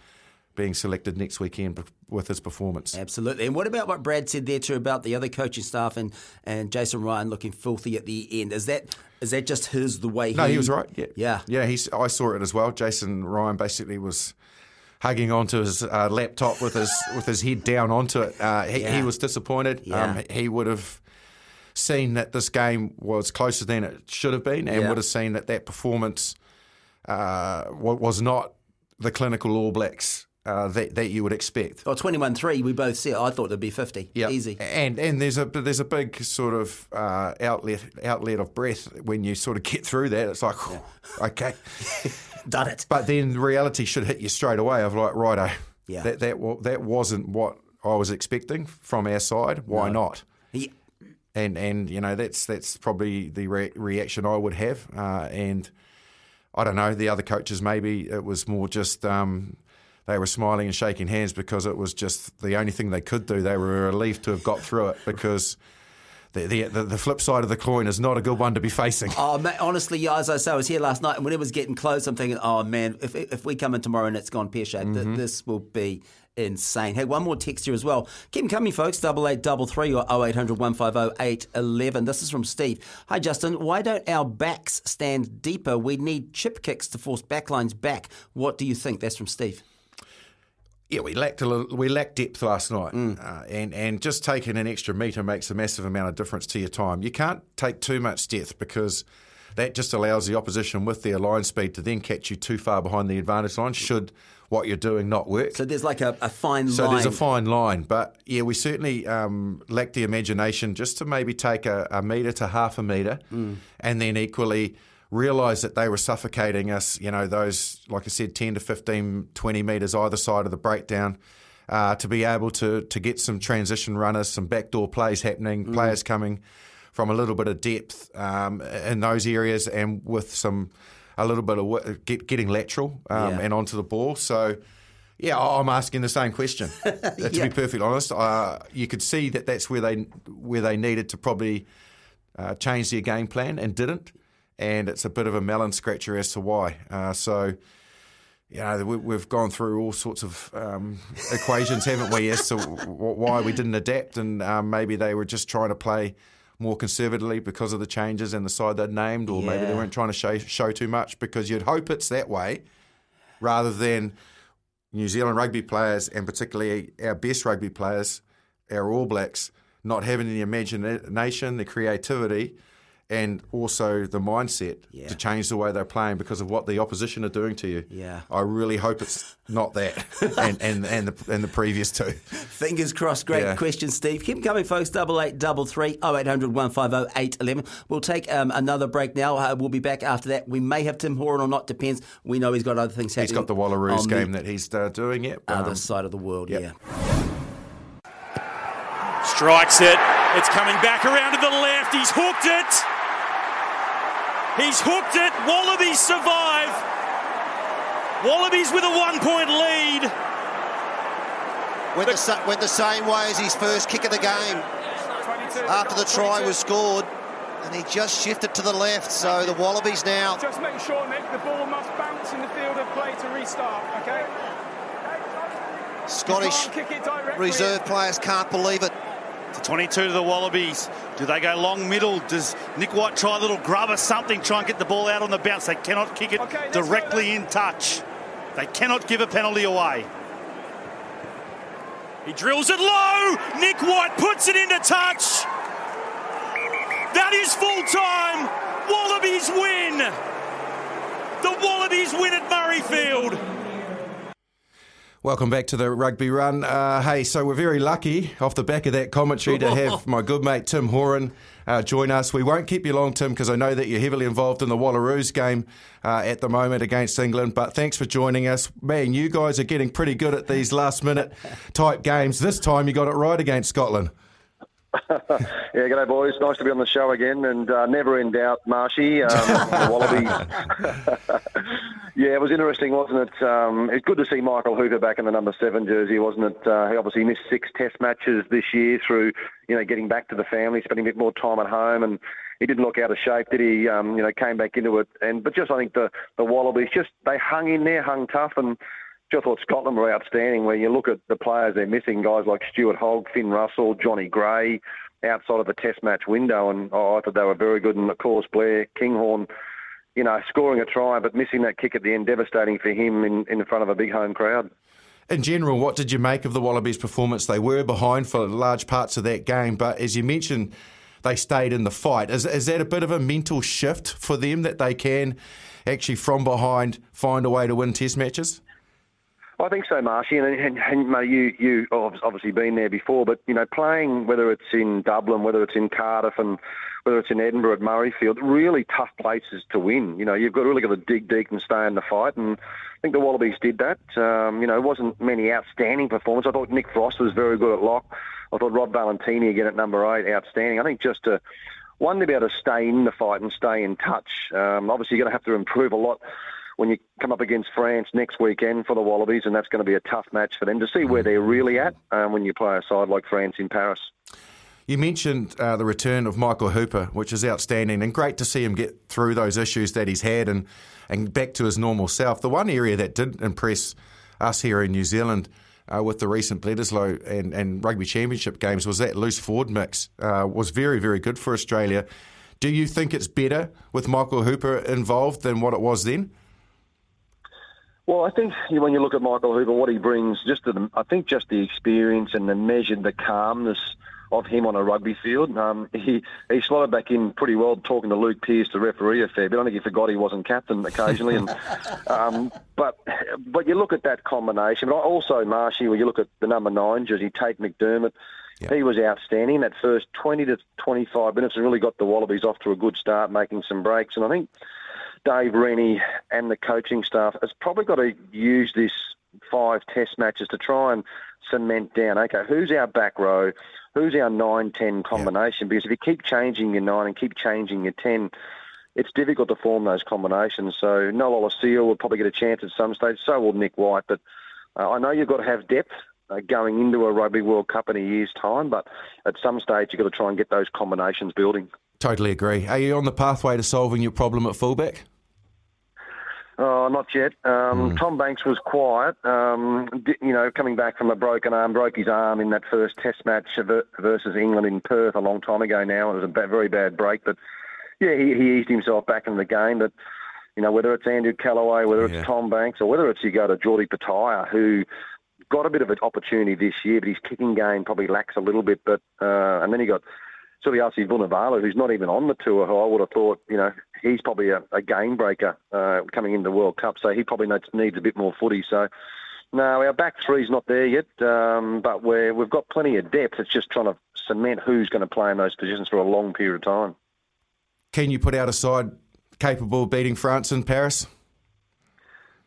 being selected next weekend with his performance. Absolutely. And what about what Brad said there too about the other coaching staff and, and Jason Ryan looking filthy at the end? Is that is that just his the way? No, he, he was right. Yeah, Yeah. yeah. He's. I saw it as well. Jason Ryan basically was hugging onto his uh, laptop with his with his head down onto it. Uh, he, Yeah. he was disappointed. Yeah. Um, he would have seen that this game was closer than it should have been, and Yeah. would have seen that that performance uh, was not the clinical All Blacks uh, that that you would expect. Oh, 21-3, we both said. I thought there'd be 50. Yeah, Easy. And and there's a there's a big sort of uh, outlet outlet of breath when you sort of get through that. It's like, okay, Done it. but then reality should hit you straight away. Of like, righto, Yeah. that that that wasn't what I was expecting from our side. Why not? He, And and you know that's that's probably the re- reaction I would have. Uh, and I don't know the other coaches. Maybe it was more just. Um, they were smiling and shaking hands because it was just the only thing they could do. They were relieved to have got through it because the, the, the, flip side of the coin is not a good one to be facing. Oh, man, honestly, as I say, I was here last night, and when it was getting close, I'm thinking, oh man, if if we come in tomorrow and it's gone pear shaped, Mm-hmm. this will be insane. Hey, one more text here as well. Keep them coming, folks. Double eight double three or 0800 150 811. This is from Steve. Hi, Justin. Why don't our backs stand deeper? We need chip kicks to force backlines back. What do you think? That's from Steve. Yeah, we lacked a little, we lacked depth last night, uh, and and just taking an extra metre makes a massive amount of difference to your time. You can't take too much depth because that just allows the opposition with their line speed to then catch you too far behind the advantage line. Should what you're doing not work? So there's like a, a fine So line. there's a fine line, but yeah, we certainly um, lack the imagination just to maybe take a, a metre to half a metre, and then equally realise that they were suffocating us. You know, those like I said, 10 to 15, 20 metres either side of the breakdown. Uh, to be able to to get some transition runners, some backdoor plays happening, players coming from a little bit of depth um, in those areas, and with some a little bit of get, getting lateral um, Yeah. and onto the ball. So. Yeah, I'm asking the same question. Uh, to be perfectly honest, uh, you could see that that's where they where they needed to probably uh, change their game plan and didn't, and it's a bit of a melon scratcher as to why. Uh, so, you know, we, we've gone through all sorts of um, equations, haven't we, as to why we didn't adapt, and um, maybe they were just trying to play more conservatively because of the changes and the side they'd named, or maybe they weren't trying to show, show too much because you'd hope it's that way, rather than New Zealand rugby players, and particularly our best rugby players, our All Blacks, not having the imagination, the creativity, and also the mindset Yeah. to change the way they're playing because of what the opposition are doing to you. Yeah. I really hope it's not that, and and and the, and the previous two. Fingers crossed. Great Yeah. question, Steve. Keep coming, folks. Double eight, double three, oh eight hundred one five oh eight eleven. We'll take um, another break now. Uh, we'll be back after that. We may have Tim Horan or not. Depends. We know he's got other things happening. He's got the Wallaroos game the that he's uh, doing. Yep. other Um, side of the world. yep. Yeah. Strikes it. It's coming back around to the left. He's hooked it. He's hooked it. Wallabies survive. Wallabies with a one point lead. Went the, went the same way as his first kick of the game. After the try was scored, and he just shifted to the left. So the Wallabies now. Just make sure, Nick, the ball must bounce in the field of play to restart, okay? Scottish reserve players can't believe it. To 22 to the Wallabies. Do they go long middle? Does Nick White try a little grub or something, try and get the ball out on the bounce? They cannot kick it Okay, directly in touch. They cannot give a penalty away. He drills it low. Nick White puts it into touch. That is full time. Wallabies win. The Wallabies win at Murrayfield. Welcome back to the rugby run. Uh, hey, so we're very lucky off the back of that commentary to have my good mate Tim Horan uh, join us. We won't keep you long, Tim, because I know that you're heavily involved in the Wallaroos game uh, at the moment against England. But thanks for joining us. Man, you guys are getting pretty good at these last minute type games. This time you got it right against Scotland. yeah, g'day boys. Nice to be on the show again, and uh, never in doubt, Marshy. Um, the Wallabies. yeah, it was interesting, wasn't it? Um, it's good to see Michael Hooper back in the number seven jersey, wasn't it? Uh, he obviously missed six Test matches this year through, you know, getting back to the family, spending a bit more time at home, and he didn't look out of shape, did he? Um, you know, came back into it, and but just I think the the Wallabies just they hung in there, hung tough, and. I thought Scotland were outstanding. When you look at the players they're missing, guys like Stuart Hogg, Finn Russell, Jonny Gray, outside of the Test match window, and oh, I thought they were very good. And of course, Blair Kinghorn, you know, scoring a try but missing that kick at the end, devastating for him in, in front of a big home crowd. In general, what did you make of the Wallabies' performance? They were behind for large parts of that game, but as you mentioned, they stayed in the fight. Is, is that a bit of a mental shift for them that they can actually, from behind, find a way to win Test matches? I think so, Marshy, and, and, and you you obviously been there before, but you know, playing whether it's in Dublin, whether it's in Cardiff, and whether it's in Edinburgh at Murrayfield, really tough places to win. You know, you've got really got to dig deep and stay in the fight, and I think the Wallabies did that. Um, you know, it wasn't many outstanding performances. I thought Nick Frost was very good at lock. I thought Rob Valetini again at number eight, outstanding. I think just to one to be able to stay in the fight and stay in touch. Um, obviously, you're going to have to improve a lot when you come up against France next weekend for the Wallabies, and that's going to be a tough match for them to see where they're really at um, when you play a side like France in Paris. You mentioned uh, the return of Michael Hooper, which is outstanding and great to see him get through those issues that he's had and, and back to his normal self. The one area that did impress us here in New Zealand uh, with the recent Bledisloe and, and Rugby Championship games was that loose forward mix uh, was very, very good for Australia. Do you think it's better with Michael Hooper involved than what it was then? Well, I think when you look at Michael Hooper, what he brings, just the, I think just the experience and the measured, the calmness of him on a rugby field. Um, he he slotted back in pretty well, talking to Luke Pearce, the referee, a fair bit. I think he forgot he wasn't captain occasionally. And um, but but you look at that combination. But also, Marshy, when you look at the number nine jersey, Tate McDermott. Yep. He was outstanding. That first 20 to 25 minutes and really got the Wallabies off to a good start, making some breaks. And I think Dave Rennie and the coaching staff has probably got to use this five test matches to try and cement down, okay, who's our back row, who's our 9-10 combination? Yeah. Because if you keep changing your 9 and keep changing your 10, it's difficult to form those combinations. So Noah Lolesio will probably get a chance at some stage, so will Nick White. But uh, I know you've got to have depth uh, going into a Rugby World Cup in a year's time, but at some stage you've got to try and get those combinations building. Totally agree. Are you on the pathway to solving your problem at fullback? Oh, not yet. Um, mm. Tom Banks was quiet. Um, you know, coming back from a broken arm, broke his arm in that first Test match versus England in Perth a long time ago. Now it was a very bad break, but yeah, he, he eased himself back in the game. But you know, whether it's Andrew Kellaway, whether yeah. it's Tom Banks, or whether it's you go to Geordie Petaia, who got a bit of an opportunity this year, but his kicking game probably lacks a little bit. But uh, and then he got Suliasi Vunivalu, who's not even on the tour, who I would have thought, you know, he's probably a, a game breaker uh, coming into the World Cup, so he probably needs, needs a bit more footy. So, no, our back three's not there yet, um, but we're, we've got plenty of depth. It's just trying to cement who's going to play in those positions for a long period of time. Can you put out a side capable of beating France in Paris?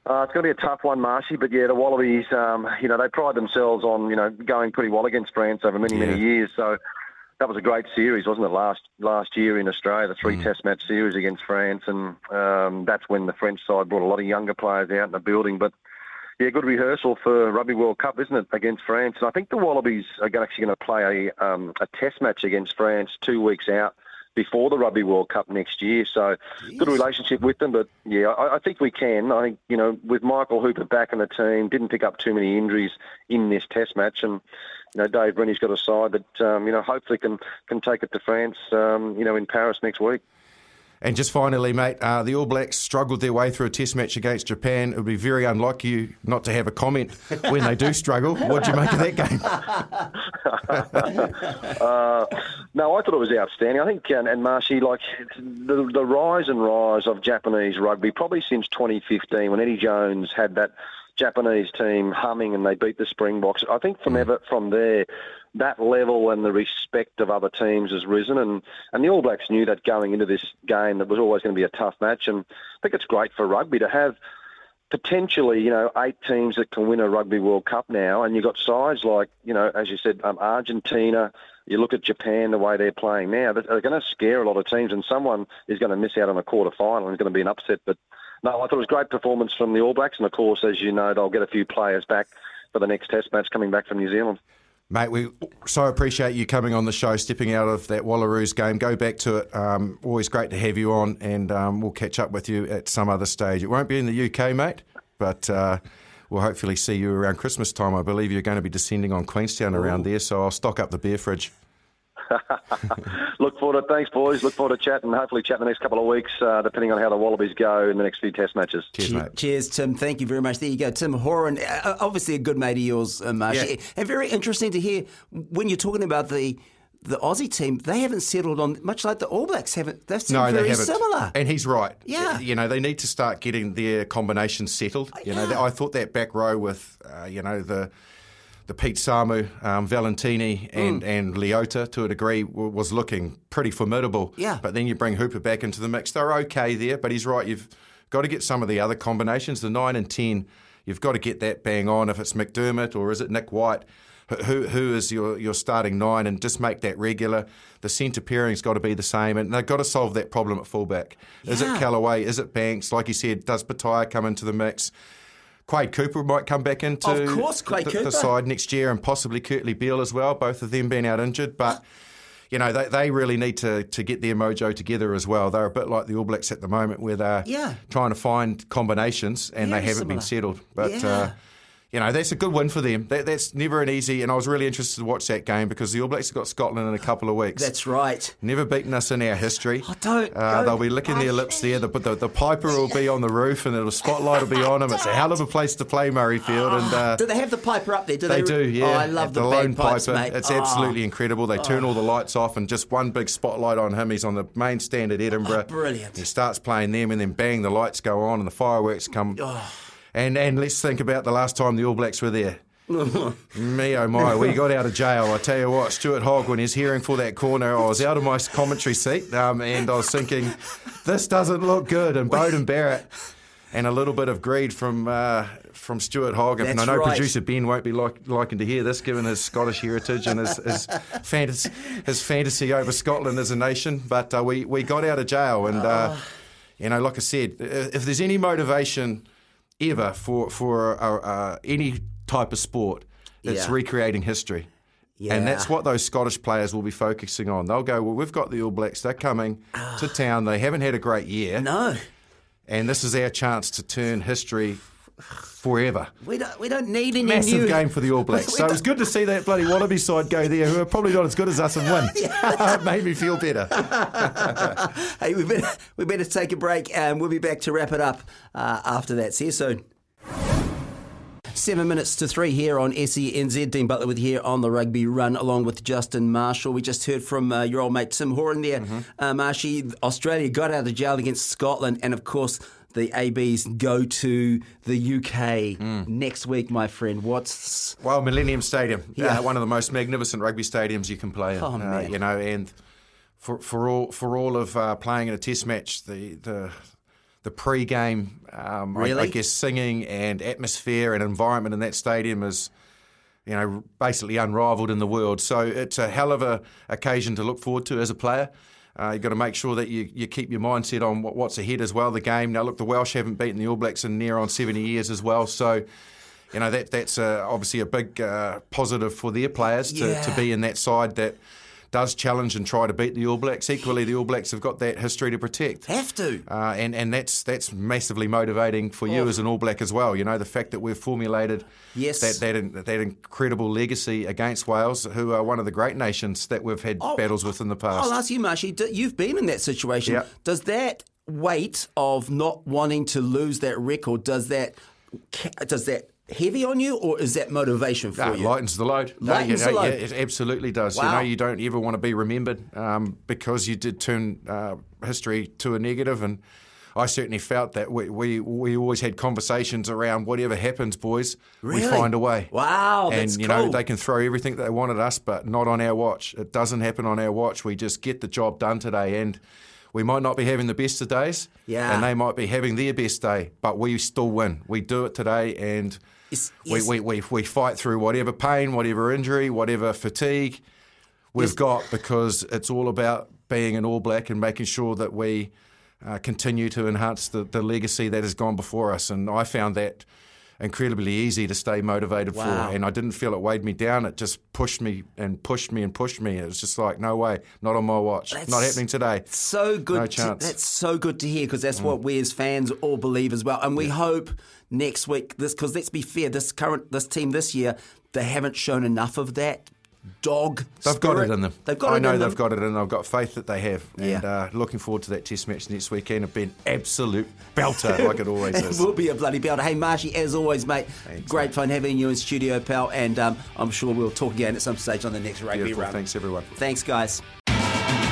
Uh, it's going to be a tough one, Marshy, but yeah, the Wallabies, um, you know, they pride themselves on, you know, going pretty well against France over many, yeah. many years. So that was a great series, wasn't it? Last last year in Australia, the three Mm. Test match series against France, and um, that's when the French side brought a lot of younger players out in the building. But yeah, good rehearsal for Rugby World Cup, isn't it, against France? And I think the Wallabies are actually going to play a, um, a Test match against France two weeks out before the Rugby World Cup next year. So good relationship with them. But yeah, I, I think we can. I think you know with Michael Hooper back in the team, didn't pick up too many injuries in this Test match, and you know Dave Rennie's got a side that um, you know hopefully can can take it to France. Um, you know in Paris next week. And just finally, mate, uh, the All Blacks struggled their way through a test match against Japan. It would be very unlike you not to have a comment when they do struggle. What do you make of that game? uh, no, I thought it was outstanding. I think, and, and Marshy, like the, the rise and rise of Japanese rugby, probably since 2015 when Eddie Jones had that Japanese team humming and they beat the Springboks. I think from ever from there, that level and the respect of other teams has risen, and and the All Blacks knew that going into this game that was always going to be a tough match, and I think it's great for rugby to have potentially, you know, eight teams that can win a Rugby World Cup now, and you've got sides like, you know, as you said, um, Argentina. You look at Japan, the way they're playing now, they're they're going to scare a lot of teams, and someone is going to miss out on a quarter final, and it's going to be an upset. But no, I thought it was a great performance from the All Blacks, and of course, as you know, they'll get a few players back for the next Test match coming back from New Zealand. Mate, we so appreciate you coming on the show, stepping out of that Wallaroos game. Go back to it. Um, always great to have you on, and um, we'll catch up with you at some other stage. It won't be in the UK, mate, but uh, we'll hopefully see you around Christmas time. I believe you're going to be descending on Queenstown around there, so I'll stock up the beer fridge. Look forward to it. Thanks, boys. Look forward to chatting, hopefully chat in the next couple of weeks, uh, depending on how the Wallabies go in the next few Test matches. Cheers, Che- Cheers, Tim. Thank you very much. There you go. Tim Horan, uh, obviously a good mate of yours, uh, Marshy. Yeah. And very interesting to hear when you're talking about the the Aussie team, they haven't settled on, much like the All Blacks haven't. They've seemed No, very they haven't. similar. And he's right. Yeah. You know, they need to start getting their combinations settled. You know, I thought that back row with, uh, you know, the the Pete Samu, um, Valetini, and, and Leota to a degree w- was looking pretty formidable. Yeah. But then you bring Hooper back into the mix. They're okay there, but he's right. You've got to get some of the other combinations, the 9 and 10. You've got to get that bang on. If it's McDermott or is it Nick White, who- who, is your, your starting nine, and just make that regular. The centre pairing's got to be the same, and they've got to solve that problem at fullback. Is it Kellaway? Is it Banks? Like you said, does Petaia come into the mix? Quade Cooper might come back into Of course, Quade the, Cooper. the side next year, and possibly Kurtley Beale as well. Both of them being out injured, but you know they, they really need to to get their mojo together as well. They're a bit like the All Blacks at the moment, where they're Yeah. trying to find combinations and Very they haven't been settled. But Yeah. uh, you know that's a good win for them. That, that's never an easy. And I was really interested to watch that game because the All Blacks have got Scotland in a couple of weeks. That's right. Never beaten us in our history. Oh, don't- Uh, don't- they'll be licking their lips there. The, the, the Piper will be on the roof and the spotlight will be on them. It's a hell of a place to play Murrayfield. And uh, do they have the Piper up there? Do they, they, do, yeah. Oh, I love At the, lone bagpipes, Piper. mate. It's Oh. absolutely incredible. They turn all the lights off and just one big spotlight on him. He's on the main stand at Edinburgh. Oh, brilliant. He starts playing them and then bang, the lights go on and the fireworks come. And and let's think about the last time the All Blacks were there. Me oh my, we got out of jail. I tell you what, Stuart Hogg, when he's hearing for that corner, I was out of my commentary seat um, and I was thinking, this doesn't look good. And Beauden Barrett and a little bit of greed from uh, from Stuart Hogg. And I know right. producer Ben won't be like, liking to hear this, given his Scottish heritage and his his fantasy, his fantasy over Scotland as a nation. But uh, we we got out of jail, and uh, you know, like I said, if there's any motivation ever for for uh, uh, any type of sport, it's Yeah. recreating history. Yeah. And that's what those Scottish players will be focusing on. They'll go, well, we've got the All Blacks. They're coming to town. They haven't had a great year. No. And this is our chance to turn history forever. We don't, we don't need any Massive new... game for the All Blacks. So it was good to see that bloody Wallaby side go there, who are probably not as good as us and win. it made me feel better. hey, we better, we better take a break and we'll be back to wrap it up uh, after that. See you soon. Seven minutes to three here on SENZ. Dean Butler with here on the rugby run, along with Justin Marshall. We just heard from uh, your old mate Tim Horan there. Uh, Marshy, Australia got out of jail against Scotland, and of course, the ABs go to the UK next week, my friend. What's. Well, Millennium Stadium, Yeah. uh, one of the most magnificent rugby stadiums you can play in. Oh, uh, you know, and for for all for all of uh, playing in a Test match, the the the pre-game, um, I- I, guess singing and atmosphere and environment in that stadium is you know, basically unrivaled in the world. So it's a hell of a occasion to look forward to as a player. Uh, you've got to make sure that you, you keep your mindset on what, what's ahead as well. The game now, look, the Welsh haven't beaten the All Blacks in near on 70 years as well. So, you know, that that's uh, obviously a big uh, positive for their players to, Yeah. to be in that side that does challenge and try to beat the All Blacks. Equally, the All Blacks have got that history to protect. Have to. Uh, and and that's that's massively motivating for you Oh. as an All Black as well. You know the fact that we've formulated Yes. that that that incredible legacy against Wales, who are one of the great nations that we've had battles with in the past. I'll ask you, Marshy. You've been in that situation. Yeah. Does that weight of not wanting to lose that record does that does that heavy on you, or is that motivation for No, you? it lightens the load. No, Lightens you the load. yeah, it absolutely does. You know, you don't ever want to be remembered um, because you did turn uh, history to a negative, and I certainly felt that we, we we always had conversations around whatever happens, boys, we find a way. Wow, and you cool. know they can throw everything that they want at us, but not on our watch. It doesn't happen on our watch. We just get the job done today, and. We might not be having the best of days, Yeah. and they might be having their best day, but we still win. We do it today, and yes. we, we, we, we fight through whatever pain, whatever injury, whatever fatigue we've got because it's all about being an All Black and making sure that we uh, continue to enhance the, the legacy that has gone before us. And I found that incredibly easy to stay motivated Wow. for. And I didn't feel it weighed me down. It just pushed me and pushed me and pushed me. It was just like, no way, not on my watch, That's not happening today. So good. No to- that's so good to hear because Mm. that's what we as fans all believe as well. And we hope next week this because let's be fair, this current this team this year they haven't shown enough of that dog. They've got it in them. They've got I it know they've got it in. I've got faith that they have. And Yeah. uh, looking forward to that test match next weekend. It'll be an absolute belter, like it always it is. will be a bloody belter. Hey, Marshy, as always, mate, great fun having you in studio, pal. And um, I'm sure we'll talk again at some stage on the next rugby Beautiful. run. Thanks, everyone. Thanks, guys.